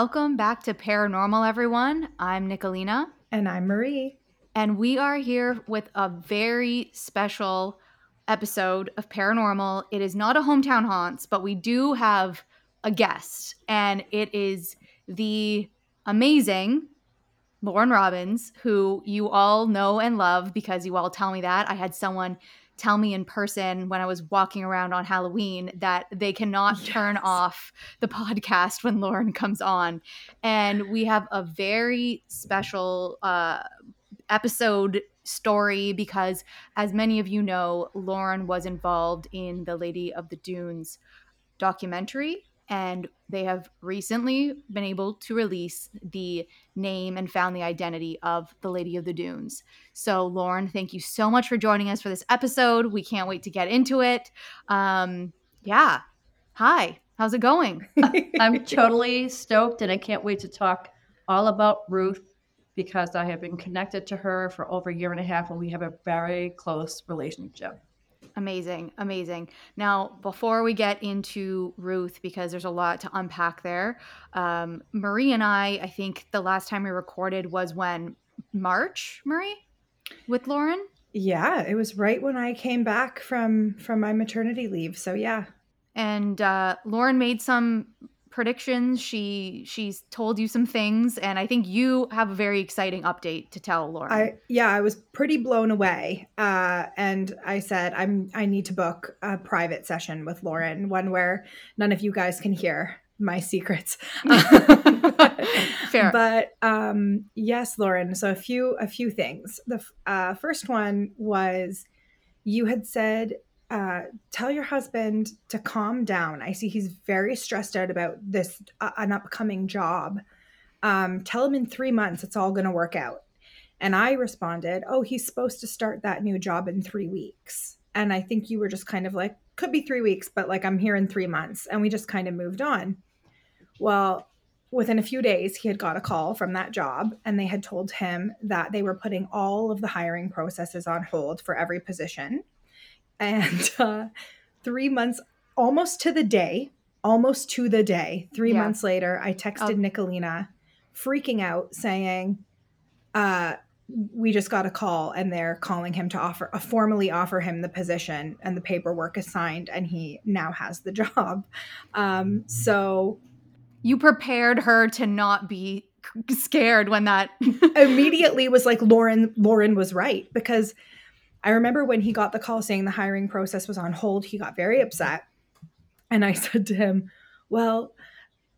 Welcome back to Paranormal, everyone. I'm Nicolina. And I'm Marie. And we are here with a very special episode of Paranormal. It is not a hometown haunts, but we do have a guest, and it is the amazing Lauren Robbins, who you all know and love because you all tell me that. I had someone tell me in person when I was walking around on Halloween that they cannot yes. turn off the podcast when Lauren comes on. And we have a very special uh, episode story because, as many of you know, Lauren was involved in the Lady of the Dunes documentary and they have recently been able to release the name and found the identity of the Lady of the Dunes. So, Lauren, thank you so much for joining us for this episode. We can't wait to get into it. Um, yeah. Hi, how's it going? I'm totally stoked and I can't wait to talk all about Ruth because I have been connected to her for over a year and a half and we have a very close relationship. Amazing, amazing. Now, before we get into Ruth, because there's a lot to unpack there, um, Marie and I, I think the last time we recorded was when March, Marie, with Lauren. Yeah, it was right when I came back from from my maternity leave. So yeah, and uh, Lauren made some predictions. She she's told you some things, and I think you have a very exciting update to tell Lauren. I yeah, I was pretty blown away, uh, and I said I'm I need to book a private session with Lauren, one where none of you guys can hear my secrets. Fair, but um, yes, Lauren. So a few a few things. The uh, first one was you had said uh, tell your husband to calm down. I see he's very stressed out about this uh, an upcoming job. Um, tell him in three months it's all going to work out. And I responded, Oh, he's supposed to start that new job in three weeks. And I think you were just kind of like, could be three weeks, but like I'm here in three months. And we just kind of moved on. Well, within a few days, he had got a call from that job, and they had told him that they were putting all of the hiring processes on hold for every position and uh, three months, almost to the day, almost to the day, three yeah. months later, I texted oh. Nicolina freaking out saying, uh, we just got a call and they're calling him to offer uh, formally offer him the position and the paperwork is signed and he now has the job um, so you prepared her to not be scared when that immediately was like lauren lauren was right because I remember when he got the call saying the hiring process was on hold, he got very upset. And I said to him, Well,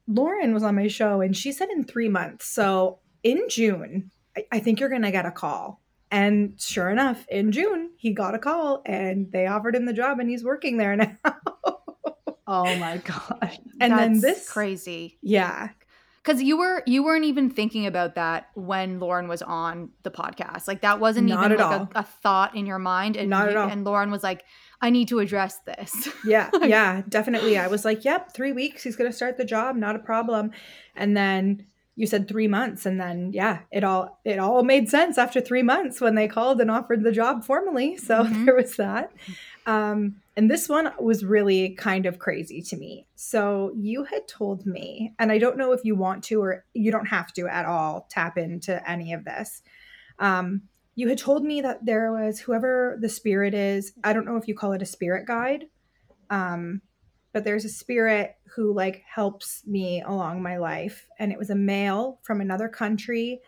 Lauren was on my show and she said in three months. So in June, I, I think you're going to get a call. And sure enough, in June, he got a call and they offered him the job and he's working there now. oh my gosh. And That's then this crazy. Yeah because you were you weren't even thinking about that when Lauren was on the podcast. Like that wasn't Not even like a, a, thought in your mind. And Not at all. And Lauren was like, I need to address this. Yeah, yeah, definitely. I was like, yep, three weeks. He's gonna start the job, not a problem. And then you said three months, and then yeah, it all it all made sense after three months when they called and offered the job formally. So mm-hmm. there was that. Um, and this one was really kind of crazy to me. So you had told me, and I don't know if you want to or you don't have to at all tap into any of this. Um, you had told me that there was whoever the spirit is, I don't know if you call it a spirit guide. Um, but there's a spirit who like helps me along my life and it was a male from another country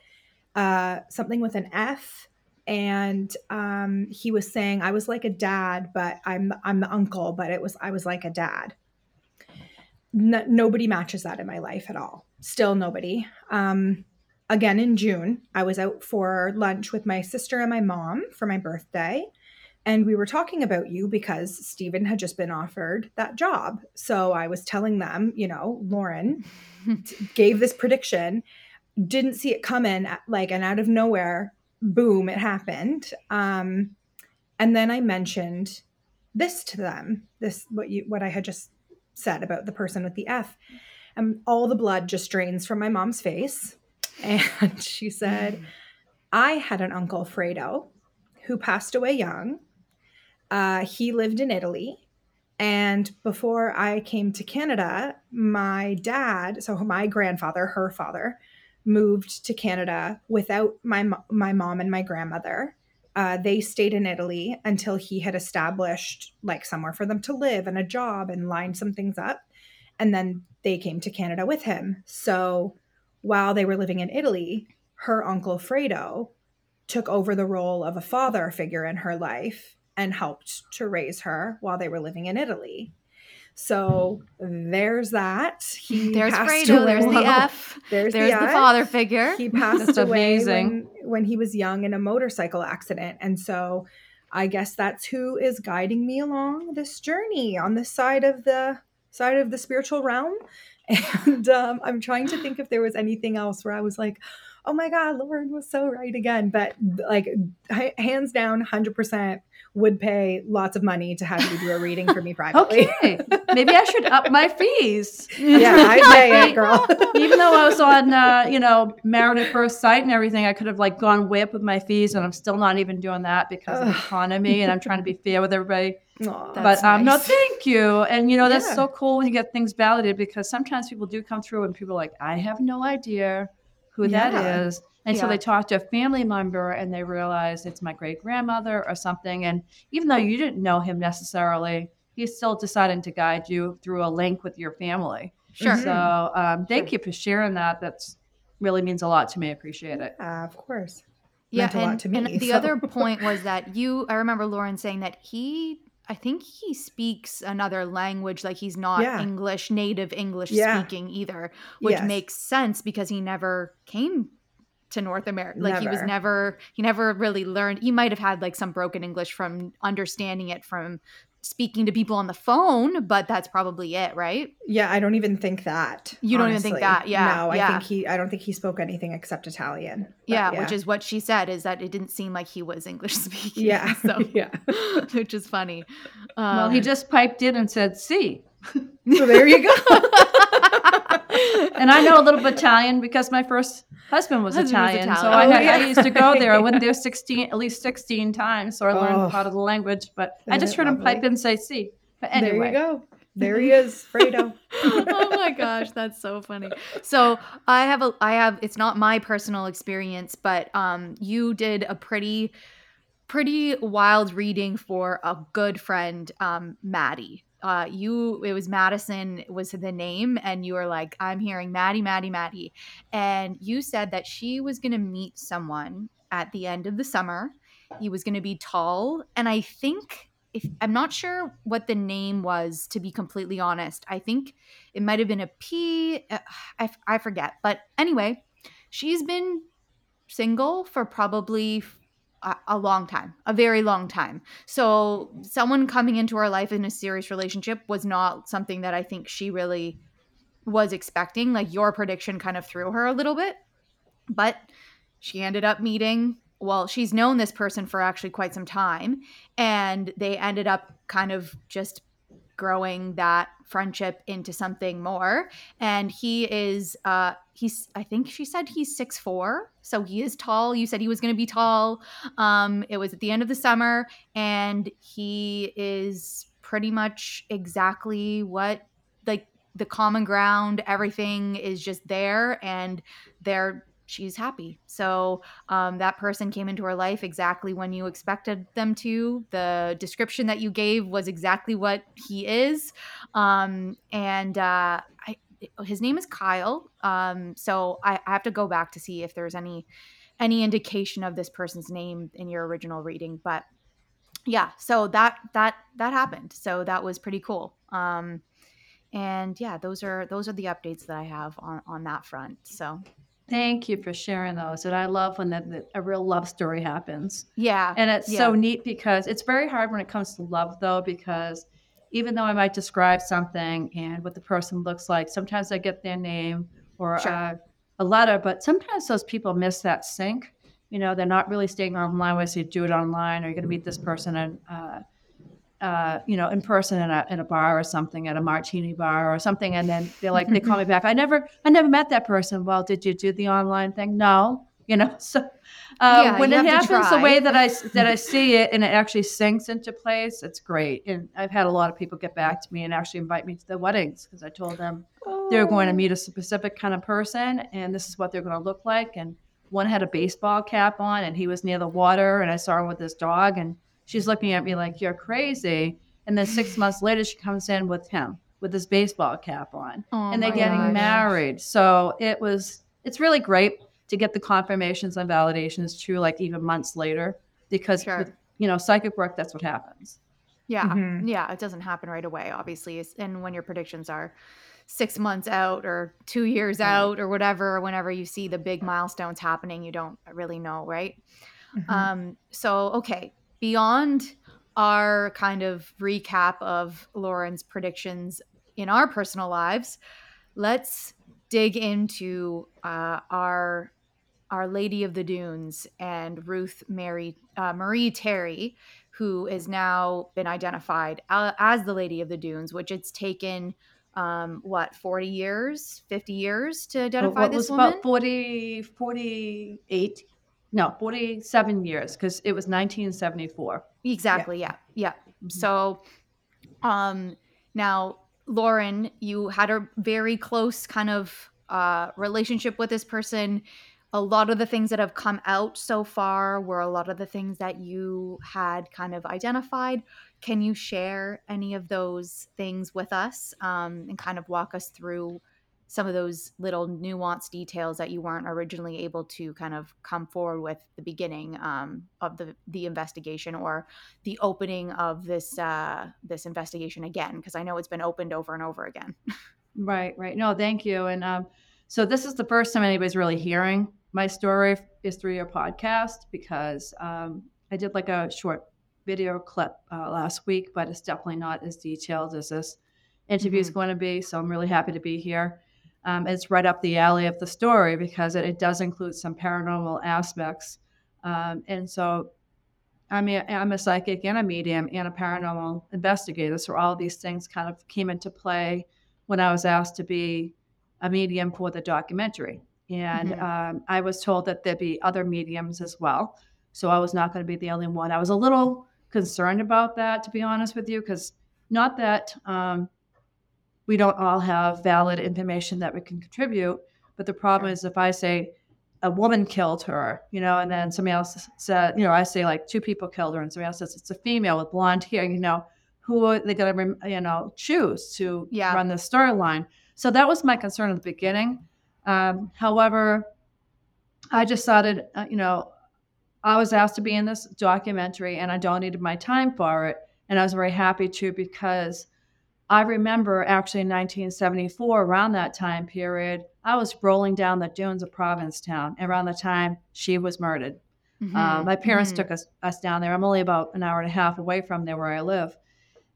uh something with an f and um, he was saying I was like a dad, but I'm I'm the uncle, but it was I was like a dad. No, nobody matches that in my life at all. Still nobody. Um, again in June, I was out for lunch with my sister and my mom for my birthday. And we were talking about you because Stephen had just been offered that job. So I was telling them, you know, Lauren gave this prediction, didn't see it coming, like, and out of nowhere, boom, it happened. Um, and then I mentioned this to them, this what you what I had just said about the person with the F. And all the blood just drains from my mom's face. And she said, I had an uncle, Fredo, who passed away young. Uh, he lived in Italy And before I came to Canada, my dad, so my grandfather, her father, moved to Canada without my my mom and my grandmother. Uh, they stayed in Italy until he had established like somewhere for them to live and a job and lined some things up, and then they came to Canada with him. So while they were living in Italy, her uncle Fredo took over the role of a father figure in her life and helped to raise her while they were living in Italy. So there's that. He there's Fredo. There's the F. There's, there's the, the, father figure. He passed away when, when he was young in a motorcycle accident, and so I guess that's who is guiding me along this journey on this side of the side of the spiritual realm. And um, I'm trying to think if there was anything else where I was like, oh my God, Lauren was so right again. But like, hands down, 100% would pay lots of money to have you do a reading for me privately. okay. Maybe I should up my fees. Yeah, I pay it, girl. Even though I was on, uh, you know, Married at First Sight and everything, I could have like gone way up with my fees, and I'm still not even doing that because of economy, and I'm trying to be fair with everybody. Aww, but um, nice. no, thank you. And you know, that's yeah. so cool when you get things validated because sometimes people do come through and people are like, I have no idea who yeah. that is. And yeah. so they talk to a family member and they realize it's my great grandmother or something. And even though you didn't know him necessarily, he's still deciding to guide you through a link with your family. Sure. So um, thank sure. you for sharing that. That's really means a lot to me. I appreciate it. Uh, of course. Yeah, and, me, and the other point was that you. I remember Lauren saying that he I think he speaks another language, like he's not yeah. English, native English yeah. speaking either, which yes. makes sense because he never came to North America. Like never. he was never, he never really learned. He might have had like some broken English from understanding it from speaking to people on the phone, but that's probably it, right? Yeah, I don't even think that. You don't even think that, yeah. No, I yeah. think he I don't think he spoke anything except Italian. Yeah, yeah, which is what she said is that it didn't seem like he was English speaking. Yeah. So yeah. which is funny. Um, well, he um, just piped in and said, "See." so there you go. and I know a little bit Italian because my first husband was, husband Italian, was Italian, so oh, I, yeah. I, used to go there. I went there sixteen, at least sixteen times, so I learned oh, part of the language. But I just heard lovely? him pipe in and say "see." But anyway, there you go. There he is, Fredo. oh my gosh, that's so funny. So I have a, I have. It's not my personal experience, but um, you did a pretty, pretty wild reading for a good friend, um, Maddie uh, you it was Madison was the name, and you were like, I'm hearing Maddie, Maddie, Maddie, and you said that she was going to meet someone at the end of the summer. He was going to be tall, and I think if I'm not sure what the name was to be completely honest. I think it might have been a P. Uh, I, I forget, but anyway, she's been single for probably a long time, a very long time. So, someone coming into our life in a serious relationship was not something that I think she really was expecting. Like, your prediction kind of threw her a little bit, but she ended up meeting. Well, she's known this person for actually quite some time, and they ended up kind of just growing that friendship into something more. And he is uh he's i think she said he's six four. So he is tall. You said he was going to be tall. Um it was at the end of the summer and he is pretty much exactly what like the common ground everything is just there and they're she's happy. So um, that person came into her life exactly when you expected them to. The description that you gave was exactly what he is. Um, and uh, I, his name is Kyle. Um, so I, I have to go back to see if there's any any indication of this person's name in your original reading, but yeah so that that that happened so that was pretty cool um and yeah those are those are the updates that i have on on that front so Thank you for sharing those. And I love when that, that a real love story happens. Yeah. And it's yeah. so neat because it's very hard when it comes to love, though, because even though I might describe something and what the person looks like, sometimes I get their name or sure. uh, a letter, but sometimes those people miss that sync. You know, they're not really staying online. When you do it online, or you're going to meet this person and uh, uh, you know, in person in a, in a bar or something, at a martini bar or something, and then they're like, they call me back. I never, I never met that person. Well, did you do the online thing? No. you know. So uh, Yeah, when it happens the way that I that I see it and it actually sinks into place, it's great. And I've had a lot of people get back to me and actually invite me to their weddings because I told them they're going to meet a specific kind of person and this is what they're going to look like. And one had a baseball cap on and he was near the water and I saw him with his dog and she's looking at me like you're crazy. And then six months later, she comes in with him with his baseball cap on Oh and they're getting gosh. married. So it was, it's really great to get the confirmations and validations too, like even months later, because Sure. with, you know, psychic work, that's what happens. Yeah. Mhm. Yeah. It doesn't happen right away, obviously. And when your predictions are six months out or two years Right. out or whatever, whenever you see the big milestones happening, you don't really know, right? Mhm. Um, so, okay, beyond our kind of recap of Lauren's predictions in our personal lives, let's dig into uh, our our Lady of the Dunes and Ruth Mary uh, Marie Terry, who is now been identified uh, as the Lady of the Dunes, which it's taken um, what forty years, fifty years to identify what this was woman. about 40, 48, no, 47 years because it was 1974. Exactly. Yeah. Yeah. Mhm. So, um, now Lauren, you had a very close kind of uh, relationship with this person. A lot of the things that have come out so far were a lot of the things that you had kind of identified. Can you share any of those things with us um, and kind of walk us through some of those little nuanced details that you weren't originally able to kind of come forward with the beginning um, of the the investigation or the opening of this uh, this investigation again? Because I know it's been opened over and over again. Right, right. No, thank you. And um, so this is the first time anybody's really hearing my story is through your podcast because um, I did like a short video clip uh, last week, but it's definitely not as detailed as this interview is Mhm. going to be. So I'm really happy to be here. Um, it's right up the alley of the story because it, it does include some paranormal aspects. Um, and so I'm a, I'm a psychic and a medium and a paranormal investigator. So all these things kind of came into play when I was asked to be a medium for the documentary. And Mhm. um, I was told that there'd be other mediums as well. So I was not going to be the only one. I was a little concerned about that, to be honest with you, because not that um, we don't all have valid information that we can contribute, but the problem is if I say a woman killed her, you know, and then somebody else said, you know, I say like two people killed her, and somebody else says it's a female with blonde hair, you know, who are they going to, you know, choose to Yeah. run the storyline? So that was my concern at the beginning. Um, however, I decided, uh, you know, I was asked to be in this documentary and I donated my time for it. And I was very happy to because I remember actually in 1974, around that time period, I was rolling down the dunes of Provincetown around the time she was murdered. Mm-hmm. Uh, my parents Mhm. took us, us down there. I'm only about an hour and a half away from there where I live.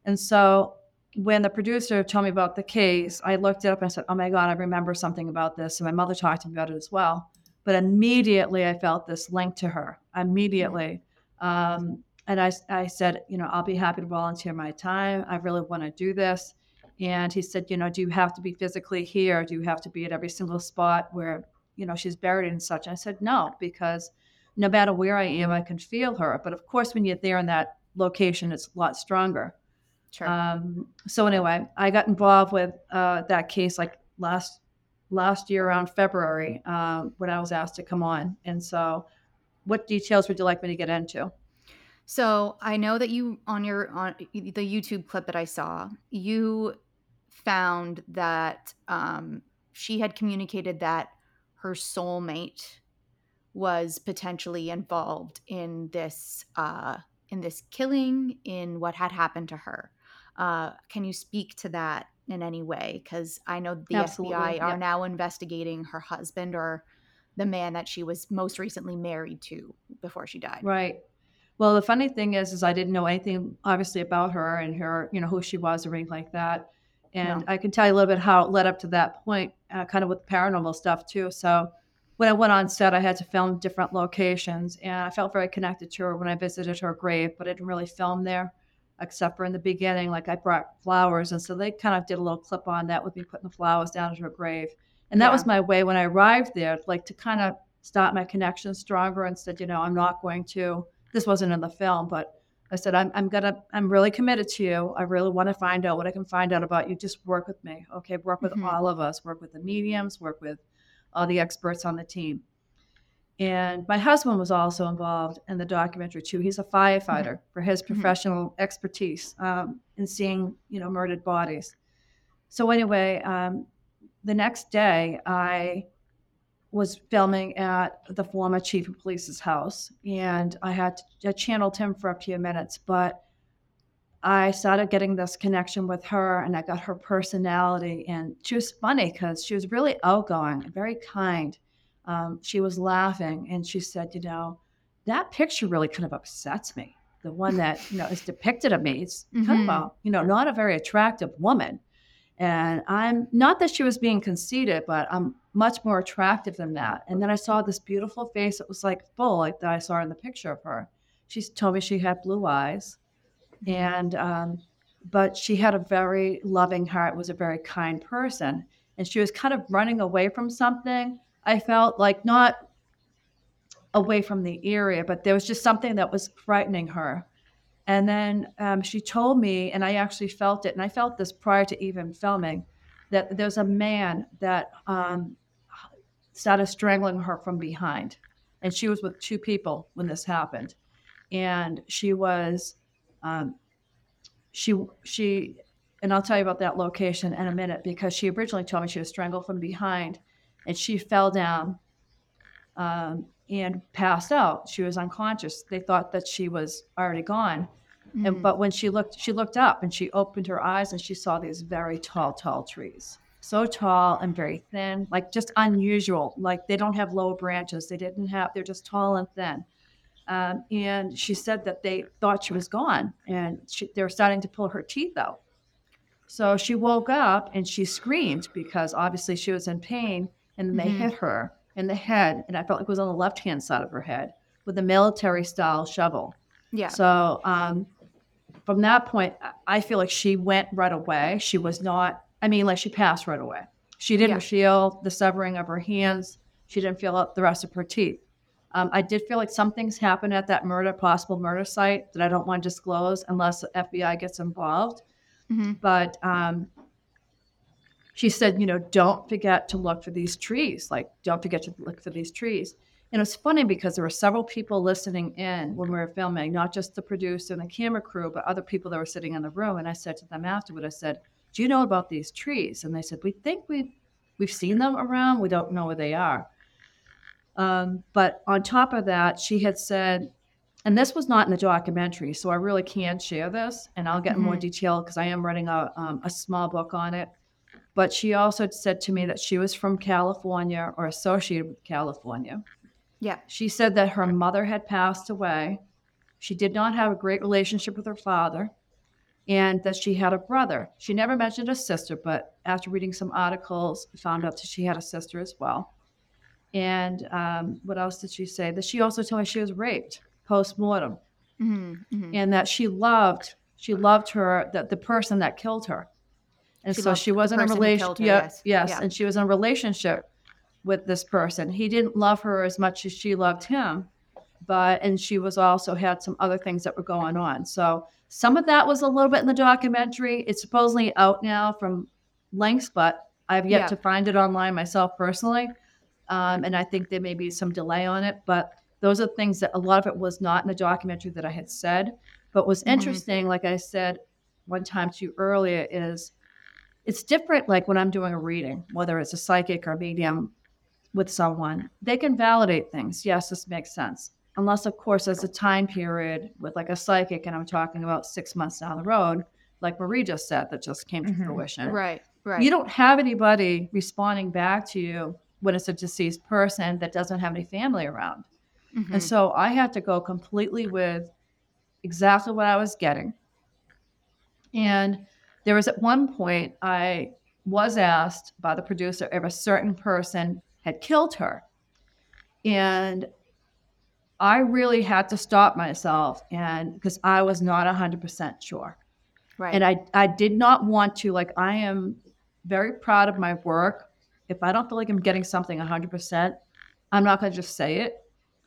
And so when the producer told me about the case, I looked it up and I said, Oh my God, I remember something about this. And my mother talked to me about it as well. But immediately I felt this link to her. Immediately. Um, and I, I said, You know, I'll be happy to volunteer my time. I really want to do this. And he said, You know, do you have to be physically here? Do you have to be at every single spot where, you know, she's buried and such? I said, No, because no matter where I am, I can feel her. But of course, when you're there in that location, it's a lot stronger. Sure. Um, so anyway, I got involved with uh, that case like last last year around February um, when I was asked to come on. And so, what details would you like me to get into? So I know that you on your on the YouTube clip that I saw, you found that um, she had communicated that her soulmate was potentially involved in this uh, in this killing, in what had happened to her. Uh, can you speak to that in any way? Because I know the Absolutely, FBI are yeah. now investigating her husband or the man that she was most recently married to before she died. Right. Well, the funny thing is, is I didn't know anything obviously about her and her, you know, who she was or anything like that. And No. I can tell you a little bit how it led up to that point, uh, kind of with paranormal stuff too. So when I went on set, I had to film different locations, and I felt very connected to her when I visited her grave, but I didn't really film there, except for in the beginning, like I brought flowers, and so they kind of did a little clip on that with me putting the flowers down at her grave. And that Yeah. was my way when I arrived there, like to kind of start my connection stronger and said, you know, I'm not going to. This wasn't in the film, but I said, I'm, I'm gonna, I'm really committed to you. I really want to find out what I can find out about you. Just work with me, okay? Work with Mhm. all of us. Work with the mediums. Work with all the experts on the team. And my husband was also involved in the documentary too. He's a firefighter for his Mhm. professional expertise um, in seeing, you know, murdered bodies. So anyway, um, the next day I was filming at the former chief of police's house, and I had to, I channeled him for a few minutes, but I started getting this connection with her, and I got her personality, and she was funny because she was really outgoing very kind. Um, she was laughing, and she said, "You know, that picture really kind of upsets me. The one that you know is depicted of me. It's kind of a you know not a very attractive woman." And I'm not that she was being conceited, but I'm much more attractive than that. And then I saw this beautiful face that was like full, like that I saw in the picture of her. She told me she had blue eyes, and um, but she had a very loving heart. Was a very kind person, and she was kind of running away from something. I felt like not away from the area, but there was just something that was frightening her. And then um, she told me, and I actually felt it, and I felt this prior to even filming, that there's a man that um, started strangling her from behind. And she was with two people when this happened. And she was, um, she, she, and I'll tell you about that location in a minute because she originally told me she was strangled from behind and she fell down um, and passed out. She was unconscious. They thought that she was already gone. Mhm. And but when she looked, she looked up and she opened her eyes and she saw these very tall, tall trees. So tall and very thin, like just unusual. Like they don't have low branches. They didn't have. They're just tall and thin. Um, and she said that they thought she was gone, and she, they were starting to pull her teeth out. So she woke up and she screamed because obviously she was in pain, and then they Mhm. hit her in the head, and I felt like it was on the left hand side of her head with a military style shovel. yeah. So um, from that point, I- feel like she went right away. She was not, I mean, like she passed right away. She didn't Yeah. feel the severing of her hands. She didn't feel the rest of her teeth. Um, I did feel like some things happened at that murder, possible murder site that I don't want to disclose unless the FBI gets involved. Mhm. But um, she said, you know, don't forget to look for these trees. Like, don't forget to look for these trees. And it was funny because there were several people listening in when we were filming, not just the producer and the camera crew, but other people that were sitting in the room. And I said to them afterward, I said, "Do you know about these trees?" And they said, "We think we've we've seen them around. We don't know where they are." Um, but on top of that, she had said, and this was not in the documentary, so I really can't share this, and I'll get in more detail because I am writing a um, a small book on it. But she also said to me that she was from California or associated with California. Yeah. She said that her mother had passed away. She did not have a great relationship with her father, and that she had a brother. She never mentioned a sister, but after reading some articles, found out that she had a sister as well. And um, what else did she say? That she also told me she was raped post mortem, Mhm. Mhm. and that she loved she loved her that the person that killed her. And She so she was in a person who relation. killed her, yeah, yes. yes, Yeah. and she was in a relationship with this person. He didn't love her as much as she loved him, but and she was also had some other things that were going on. So some of that was a little bit in the documentary. It's supposedly out now from lengths, but I've yet Yeah. to find it online myself personally. Um, and I think there may be some delay on it, but those are things that a lot of it was not in the documentary that I had said. But what's Mhm. interesting, like I said one time to you earlier, is it's different like when I'm doing a reading, whether it's a psychic or medium with someone, they can validate things. Yes, this makes sense. Unless, of course, there's a time period with like a psychic, and I'm talking about six months down the road, like Marie just said, that just came to Mhm. fruition. Right. Right. You don't have anybody responding back to you when it's a deceased person that doesn't have any family around. Mhm. And so I had to go completely with exactly what I was getting. And there was at one point I was asked by the producer if a certain person had killed her. And I really had to stop myself and because I was not 100% sure. right. And I, I did not want to, like, I am very proud of my work. If I don't feel like I'm getting something 100%, I'm not going to just say it.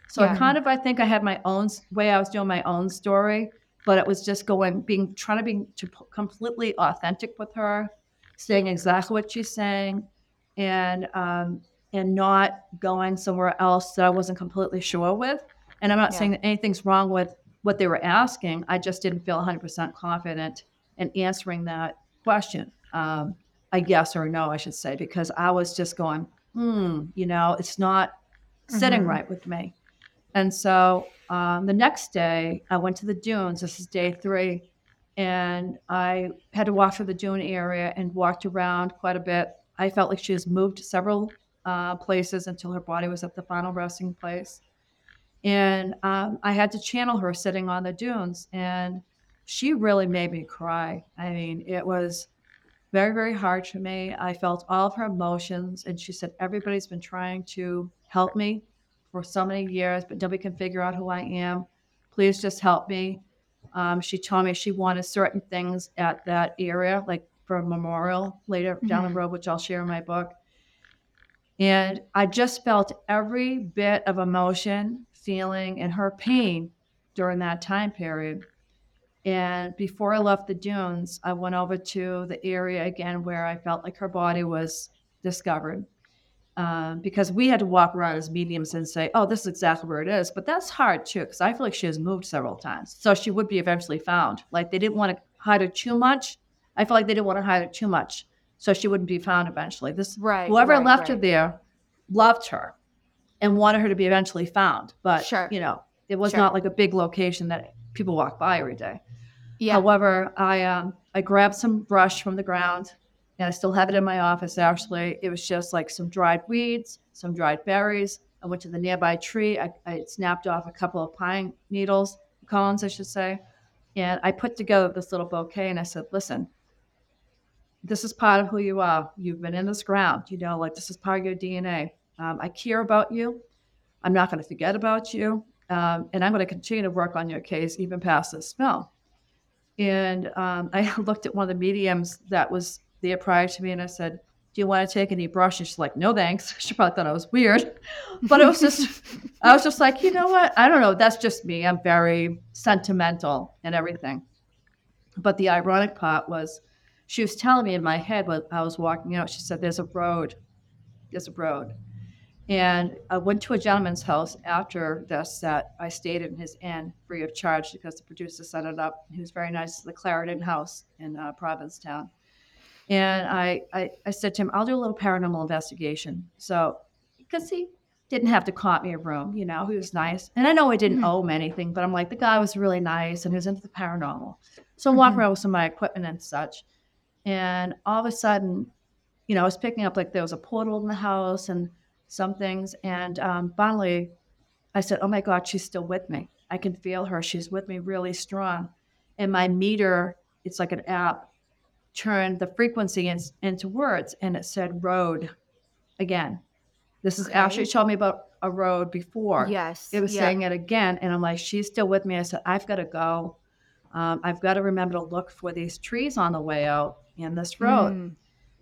So Yeah. I kind of, I think I had my own way I was doing my own story, but it was just going, being, trying to be to completely authentic with her, saying exactly what she's saying, and um, and not going somewhere else that I wasn't completely sure with. And I'm not Yeah. saying that anything's wrong with what they were asking. I just didn't feel 100% confident in answering that question. Um, a yes or no, I should say, because I was just going, hmm, you know, it's not sitting Mhm. right with me. And so um, the next day, I went to the dunes. This is day three. And I had to walk through the dune area and walked around quite a bit. I felt like she was moved several uh, places until her body was at the final resting place. And um, I had to channel her sitting on the dunes. And she really made me cry. I mean, it was very, very hard for me. I felt all of her emotions. And she said, Everybody's been trying to help me for so many years, but nobody can figure out who I am. Please just help me. Um, she told me she wanted certain things at that area, like for a memorial later down the Mhm. road, which I'll share in my book. And I just felt every bit of emotion, feeling, and her pain during that time period. And before I left the dunes, I went over to the area again where I felt like her body was discovered. Um, because we had to walk around as mediums and say, oh, this is exactly where it is. But that's hard too, because I feel like she has moved several times. So she would be eventually found. Like they didn't want to hide her too much. I feel like they didn't want to hide her too much. So she wouldn't be found eventually. This Right. whoever right, left her there loved her and wanted her to be eventually found. But Sure. you know, it was Sure. not like a big location that people walk by every day. Yeah. However, I um, I grabbed some brush from the ground, and I still have it in my office. Actually, it was just like some dried weeds, some dried berries. I went to the nearby tree. I, I snapped off a couple of pine needles, cones, I should say, and I put together this little bouquet. And I said, "Listen, this is part of who you are. You've been in this ground. You know, like this is part of your DNA. Um, I care about you. I'm not going to forget about you, um, and I'm going to continue to work on your case even past this film." And um, I looked at one of the mediums that was there prior to me and I said, Do you want to take any brush? And she's like, No, thanks. She probably thought I was weird. But it was just, I was just like, You know what? I don't know. That's just me. I'm very sentimental and everything. But the ironic part was, she was telling me in my head when I was walking out, she said, There's a road. There's a road. And I went to a gentleman's house after this that I stayed in his inn free of charge because the producer set it up. He was very nice, the Clarendon House in uh, Provincetown. And I, I, I said to him, I'll do a little paranormal investigation. So, because he didn't have to comp me a room, you know, he was nice. And I know I didn't Mhm. owe him anything, but I'm like, the guy was really nice and he was into the paranormal. So I'm walking around with some of my equipment and such. And all of a sudden, you know, I was picking up like there was a portal in the house and some things. And um, finally, I said, Oh my God, she's still with me. I can feel her. She's with me really strong. And my meter, it's like an app, turned the frequency in, into words and it said road again. This is Okay. after told me about a road before. yes. It was yeah. saying it again, and I'm like, she's still with me. I said, I've got to go. Um, I've got to remember to look for these trees on the way out in this road. Mm.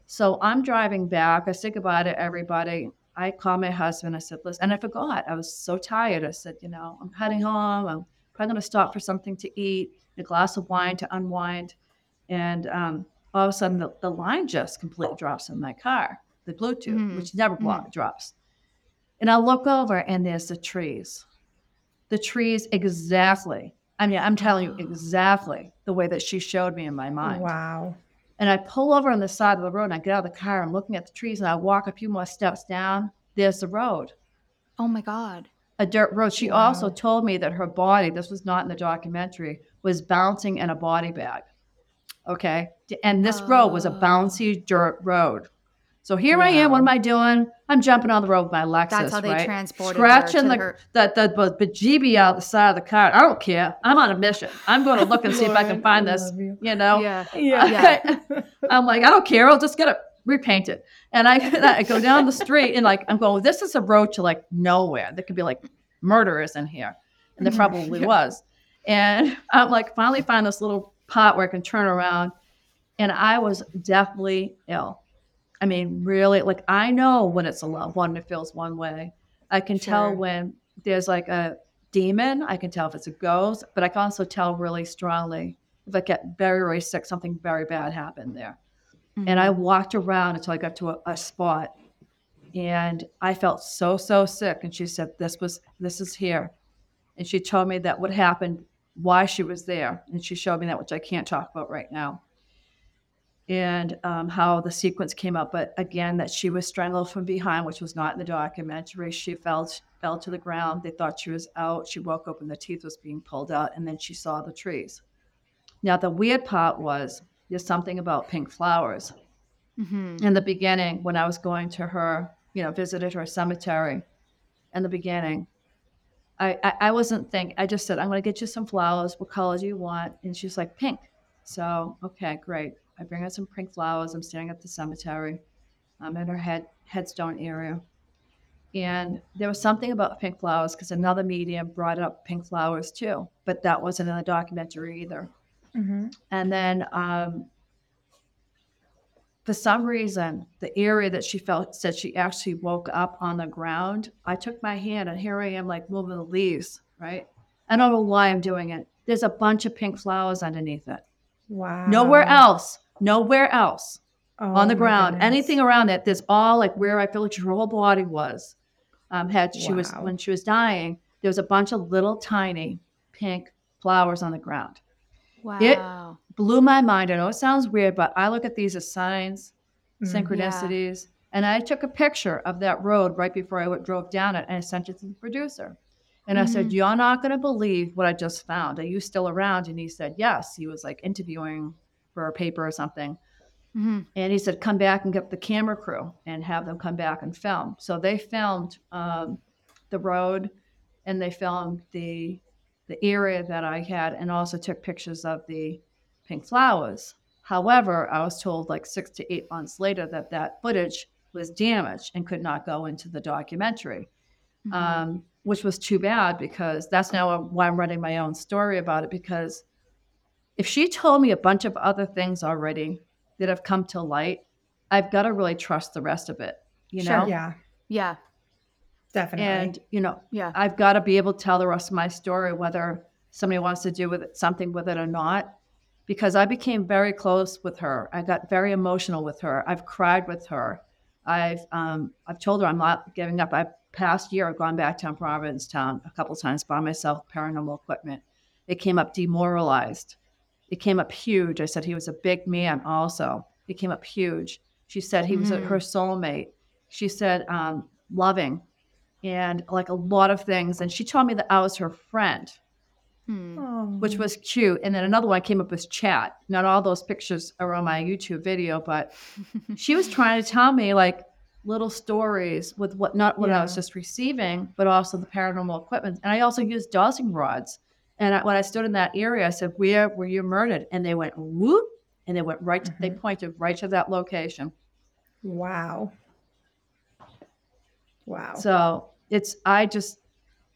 So I'm driving back. I say goodbye to everybody. I call my husband. I said, listen, and I forgot. I was so tired. I said, you know, I'm heading home. I'm probably going to stop for something to eat, a glass of wine to unwind. And um, all of a sudden, the, the line just completely drops in my car, the Bluetooth, Mhm. which never block, drops. And I look over, and there's the trees. The trees exactly. I mean, I'm telling you exactly the way that she showed me in my mind. Wow. And I pull over on the side of the road and I get out of the car. I'm looking at the trees and I walk a few more steps down. There's the road, Oh my God. a dirt road. She also told me that her body, this was not in the documentary, was bouncing in a body bag. Okay. And this road was a Oh. bouncy dirt road. So here I am. What am I doing? I'm jumping on the road with my Lexus. That's how they right? transported Scratching her the, to her. the, the, the bejeebie out the side of the car. I don't care. I'm on a mission. I'm going to look and see if I can find I this. you. You know? Yeah. Yeah. I'm like, I don't care. I'll just get it repainted. And I, I go down the street and like, I'm going, this is a road to like nowhere. There could be like murderers in here. And there probably was. And I'm like, finally find this little pot where I can turn around. And I was definitely ill. I mean, really, like I know when it's a loved one, it feels one way. I can tell when there's like a demon. I can tell if it's a ghost, but I can also tell really strongly if I get very, very sick, something very bad happened there. And I Mhm. walked around until I got to a, a spot and I felt so, so sick. And she said, This was, this is here. And she told me that what happened, why she was there. And she showed me that, which I can't talk about right now. And um, how the sequence came up. But again, that she was strangled from behind, which was not in the documentary. She fell, fell to the ground. They thought she was out. She woke up and the teeth was being pulled out. And then she saw the trees. Now, the weird part was there's something about pink flowers Mhm. in the beginning when I was going to her, you know, visited her cemetery in the beginning. I, I, I wasn't thinking, I just said, I'm going to get you some flowers. What color do you want? And she's like, pink. So, okay, great. I bring her some pink flowers. I'm standing at the cemetery. I'm in her head, headstone area. And there was something about pink flowers because another medium brought up pink flowers too, but that wasn't in the documentary either. Mhm. And then um, for some reason, the area that she felt said she actually woke up on the ground. I took my hand and here I am like moving the leaves, right? I don't know why I'm doing it. There's a bunch of pink flowers underneath it. Wow. Nowhere else, nowhere else Oh, on the ground. Anything around it, there's all like where I feel like her whole body was. Um, had she was when she was dying, there was a bunch of little tiny pink flowers on the ground Wow. It blew my mind. I know it sounds weird, but I look at these as signs, Mhm. synchronicities. And I took a picture of that road right before I drove down it and I sent it to the producer. And I said, Mhm. You're not going to believe what I just found. Are you still around? And he said, Yes. He was like interviewing for a paper or something. Mhm. And he said, Come back and get the camera crew and have them come back and film. So they filmed um, the road and they filmed the the area that I had and also took pictures of the pink flowers. However, I was told like six to eight months later that that footage was damaged and could not go into the documentary, Mhm. um, which was too bad because that's now why I'm writing my own story about it. Because if she told me a bunch of other things already that have come to light, I've got to really trust the rest of it, you Sure. know? Yeah, yeah. definitely. And, you know, Yeah. I've got to be able to tell the rest of my story, whether somebody wants to do with it, something with it or not, because I became very close with her. I got very emotional with her. I've cried with her. I've um, I've told her I'm not giving up. I past year I've gone back to Provincetown a couple times by myself, paranormal equipment. It came up demoralized. It came up huge. I said he was a big man. Also, it came up huge. She said he was a, Mhm. her soulmate. She said um, loving and like a lot of things. And she told me that I was her friend, Hmm. Oh. which was cute. And then another one came up as chat. Not all those pictures are on my YouTube video, but she was trying to tell me like little stories with what not what I was just receiving, but also the paranormal equipment. And I also used dowsing rods. And I, when I stood in that area, I said, "Where were you murdered?" And they went whoop, and they went right. To, They Mhm. pointed right to that location. wow. Wow. So it's I just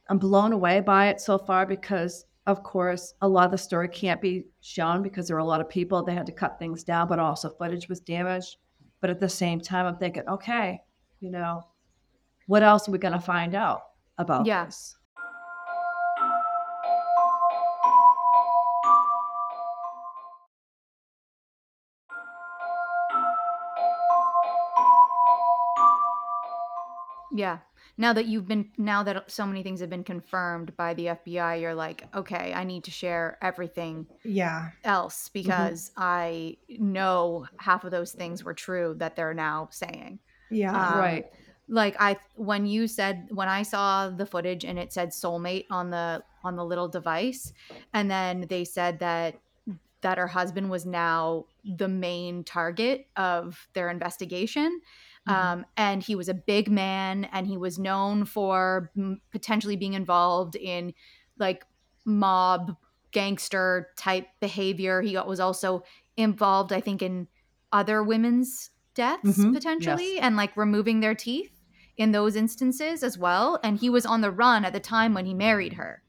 I'm blown away by it so far because of course a lot of the story can't be shown because there were a lot of people they had to cut things down, but also footage was damaged. But at the same time, I'm thinking, okay, you know, what else are we going to find out about Yeah. this? Yeah. Now that you've been, now that so many things have been confirmed by the FBI, you're like, okay, I need to share everything yeah. else because I know half of those things were true that they're now saying. Yeah. Um, right. Like I, when you said, when I saw the footage and it said soulmate on the on the little device, and then they said that that her husband was now the main target of their investigation. Mhm. Um, and he was a big man and he was known for m- potentially being involved in like mob gangster type behavior. He was also involved, I think, in other women's deaths Mhm, potentially and like removing their teeth in those instances as well. And he was on the run at the time when he married her.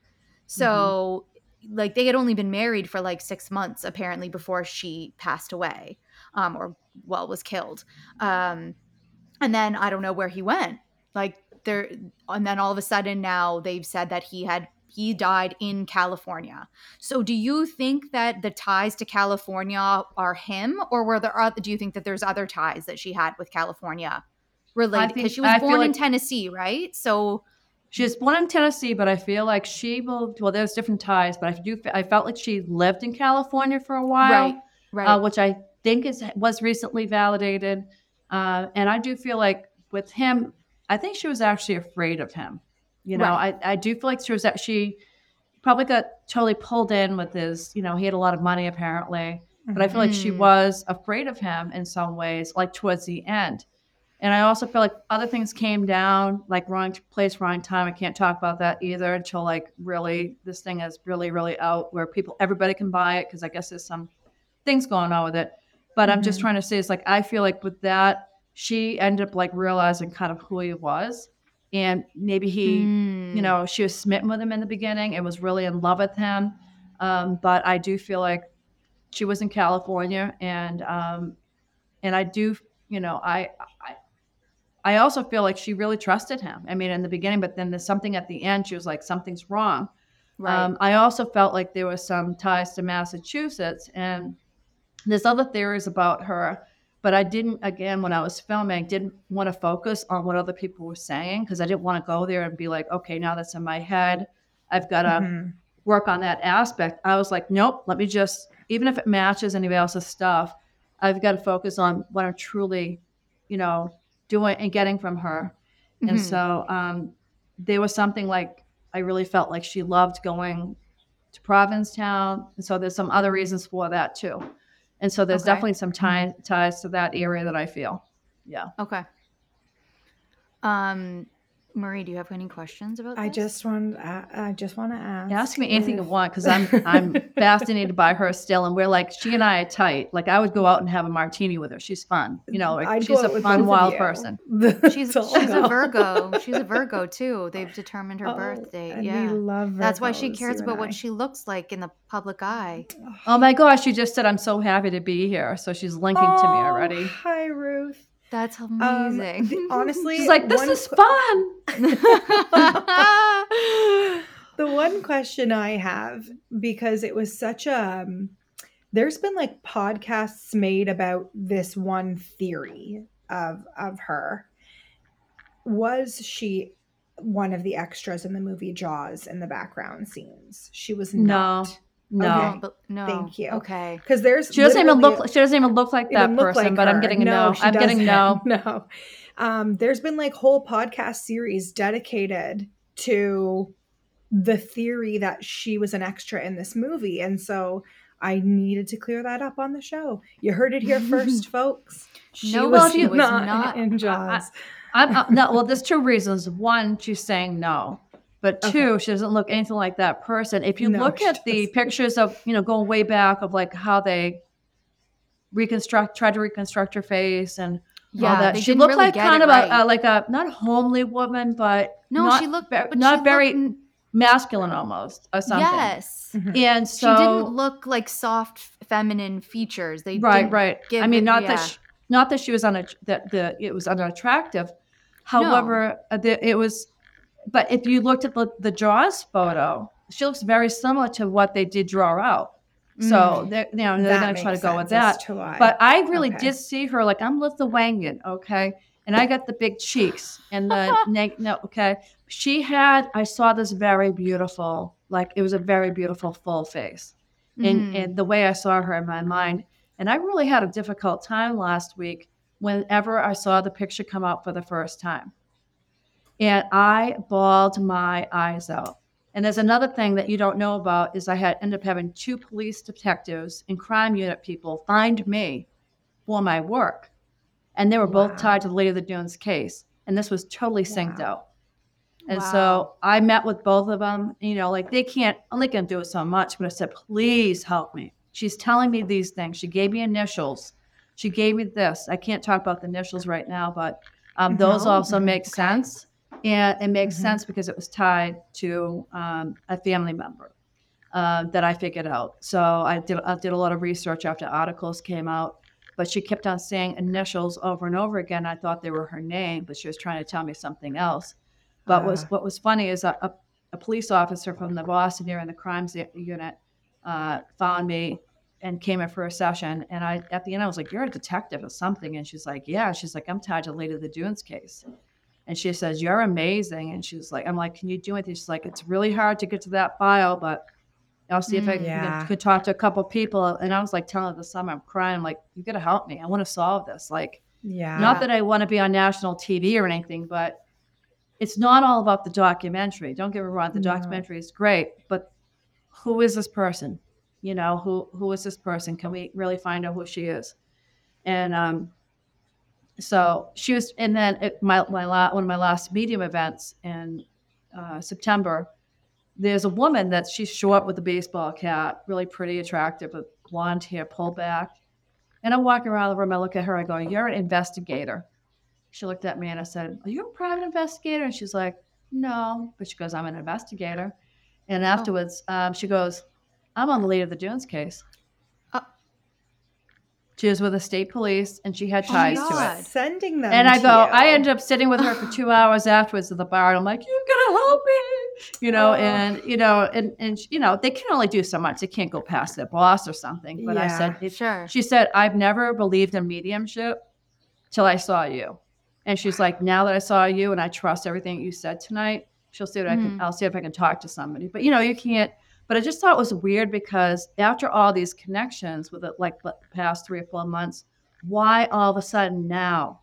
So, like, they had only been married for like six months apparently before she passed away um, or, well, was killed. Um, and then I don't know where he went. Like, there and then all of a sudden now they've said that he had he died in California. So do you think that the ties to California are him or were there other, do you think that there's other ties that she had with California related because she was born like in Tennessee, right? So she was born in Tennessee, but I feel like she will. Well, there's different ties, but I do. I felt like she lived in California for a while, right? Right. Uh, which I think is was recently validated, uh, and I do feel like with him, I think she was actually afraid of him. You know, right. I, I do feel like she was that she probably got totally pulled in with his, you know, he had a lot of money apparently, but I feel like she mm-hmm. was afraid of him in some ways, like towards the end. And I also feel like other things came down, like wrong place, wrong time. I can't talk about that either until like really this thing is really, really out where people, everybody can buy it because I guess there's some things going on with it. But mm-hmm. I'm just mm-hmm. trying to say, it's like I feel like with that, she ended up like realizing kind of who he was and maybe he mm. you know she was smitten with him in the beginning and was really in love with him um, but i do feel like she was in california and um, and i do you know I, I i also feel like she really trusted him i mean in the beginning but then there's something at the end she was like something's wrong right. Um, i also felt like there was some ties to massachusetts and there's other theories about her but I didn't, again, when I was filming, didn't want to focus on what other people were saying because I didn't want to go there and be like, okay, now that's in my head. I've got to mm-hmm. work on that aspect. I was like, nope, let me just, even if it matches anybody else's stuff, I've got to focus on what I'm truly, you know, doing and getting from her. Mm-hmm. And so um, there was something like, I really felt like she loved going to Provincetown. And so there's some other reasons for that too. And so there's okay. definitely some tie, ties to that area that I feel. Yeah. Okay. Um, Marie, do you have any questions about? I just want. I just want to ask. Ask me anything if... you want because I'm I'm fascinated by her still, and we're like she and I are tight. Like I would go out and have a martini with her. She's fun. You know, like, she's a fun, wild person. she's she's a Virgo. She's a Virgo too. They've determined her oh, birth date. Yeah, we love. Virgos, That's why she cares about what she looks like in the public eye. Oh my gosh! She just said, "I'm so happy to be here." So she's linking oh, to me oh, already. Hi, Ruth. That's um, amazing. Um, honestly, she's like, "This is fun." the one question I have because it was such a um, there's been like podcasts made about this one theory of of her. Was she one of the extras in the movie Jaws in the background scenes? She was not. No. No, okay. but no. Thank you. Okay. Because there's she doesn't even look. She doesn't even look like that look person. Like but I'm getting a no. no. I'm doesn't. getting no. No. Um, there's been like whole podcast series dedicated to the theory that she was an extra in this movie, and so I needed to clear that up on the show. You heard it here first, folks. She no, was, well, she was not, not in Jaws. I, I, I, no, well, there's two reasons. One, she's saying no. But two, okay. she doesn't look anything like that person. If you no, look at the pictures of, you know, going way back of like how they reconstruct, try to reconstruct her face and yeah, all that. She looked really like kind of right. a, a, like a not homely woman, but no, not, she looked but not she very looked, masculine almost or something. Yes, mm-hmm. and so she didn't look like soft feminine features. They right, right. I mean, it, not yeah. that she, not that she was on a that the it was unattractive. However, no. Uh, the, it was but if you looked at the, the Jaws photo, she looks very similar to what they did draw out. So mm. they're, you know, they're going to try to go with that. But I really okay. did see her like I'm Lithuanian, okay, and I got the big cheeks and the neck. No, okay, she had. I saw this very beautiful, like it was a very beautiful full face, mm. and and the way I saw her in my mind, and I really had a difficult time last week whenever I saw the picture come out for the first time and I bawled my eyes out. And there's another thing that you don't know about is I had ended up having two police detectives and crime unit people find me for my work. And they were wow. both tied to the Lady of the Dunes case. And this was totally synced wow. out. And wow. so I met with both of them. You know, like they can't, I'm only can do it so much, but I said, please help me. She's telling me these things. She gave me initials. She gave me this. I can't talk about the initials right now, but um, those no. also make sense. And it makes mm-hmm. sense because it was tied to um, a family member uh, that I figured out. So I did, I did a lot of research after articles came out, but she kept on saying initials over and over again. I thought they were her name, but she was trying to tell me something else. But was Ah. what was funny is a, a, a police officer from the Boston area in the crimes unit uh, found me and came in for a session. And I at the end I was like, "You're a detective or something?" And she's like, "Yeah." She's like, "I'm tied to Lady of the Dunes case." And she says, "You're amazing." And she's like, "I'm like, can you do anything?" She's like, "It's really hard to get to that file, but." I'll see if I Mm. can- Yeah. could talk to a couple people. And I was like telling her this summer, I'm crying. I'm like, you got to help me. I want to solve this. Like, Yeah. not that I want to be on national TV or anything, but it's not all about the documentary. Don't get me wrong, the No. documentary is great, but who is this person? You know, who who is this person? Can we really find out who she is? And um, so she was, and then at my my la- one of my last medium events in uh, September, there's a woman that she she's short with a baseball cap, really pretty, attractive, with blonde hair pulled back. And I'm walking around the room. I look at her. I go, "You're an investigator." She looked at me and I said, "Are you a private investigator?" And she's like, "No," but she goes, "I'm an investigator." And afterwards, um, she goes, "I'm on the Lady of the Dunes case." She was with the state police, and she had ties Oh my ties to God. it. Sending them. And I to go, you. I ended up sitting with her for two hours afterwards at the bar, and I'm like, "You gotta help me," you know, Oh. and you know, and and you know, they can only do so much. They can't go past their boss or something. But I said, if, Sure. she said, I've never believed in mediumship till I saw you. And she's like, now that I saw you and I trust everything you said tonight, she'll see what I can, Mhm. I'll see if I can talk to somebody. But you know, you can't, but I just thought it was weird because after all these connections with it, like the past three or four months, why all of a sudden now?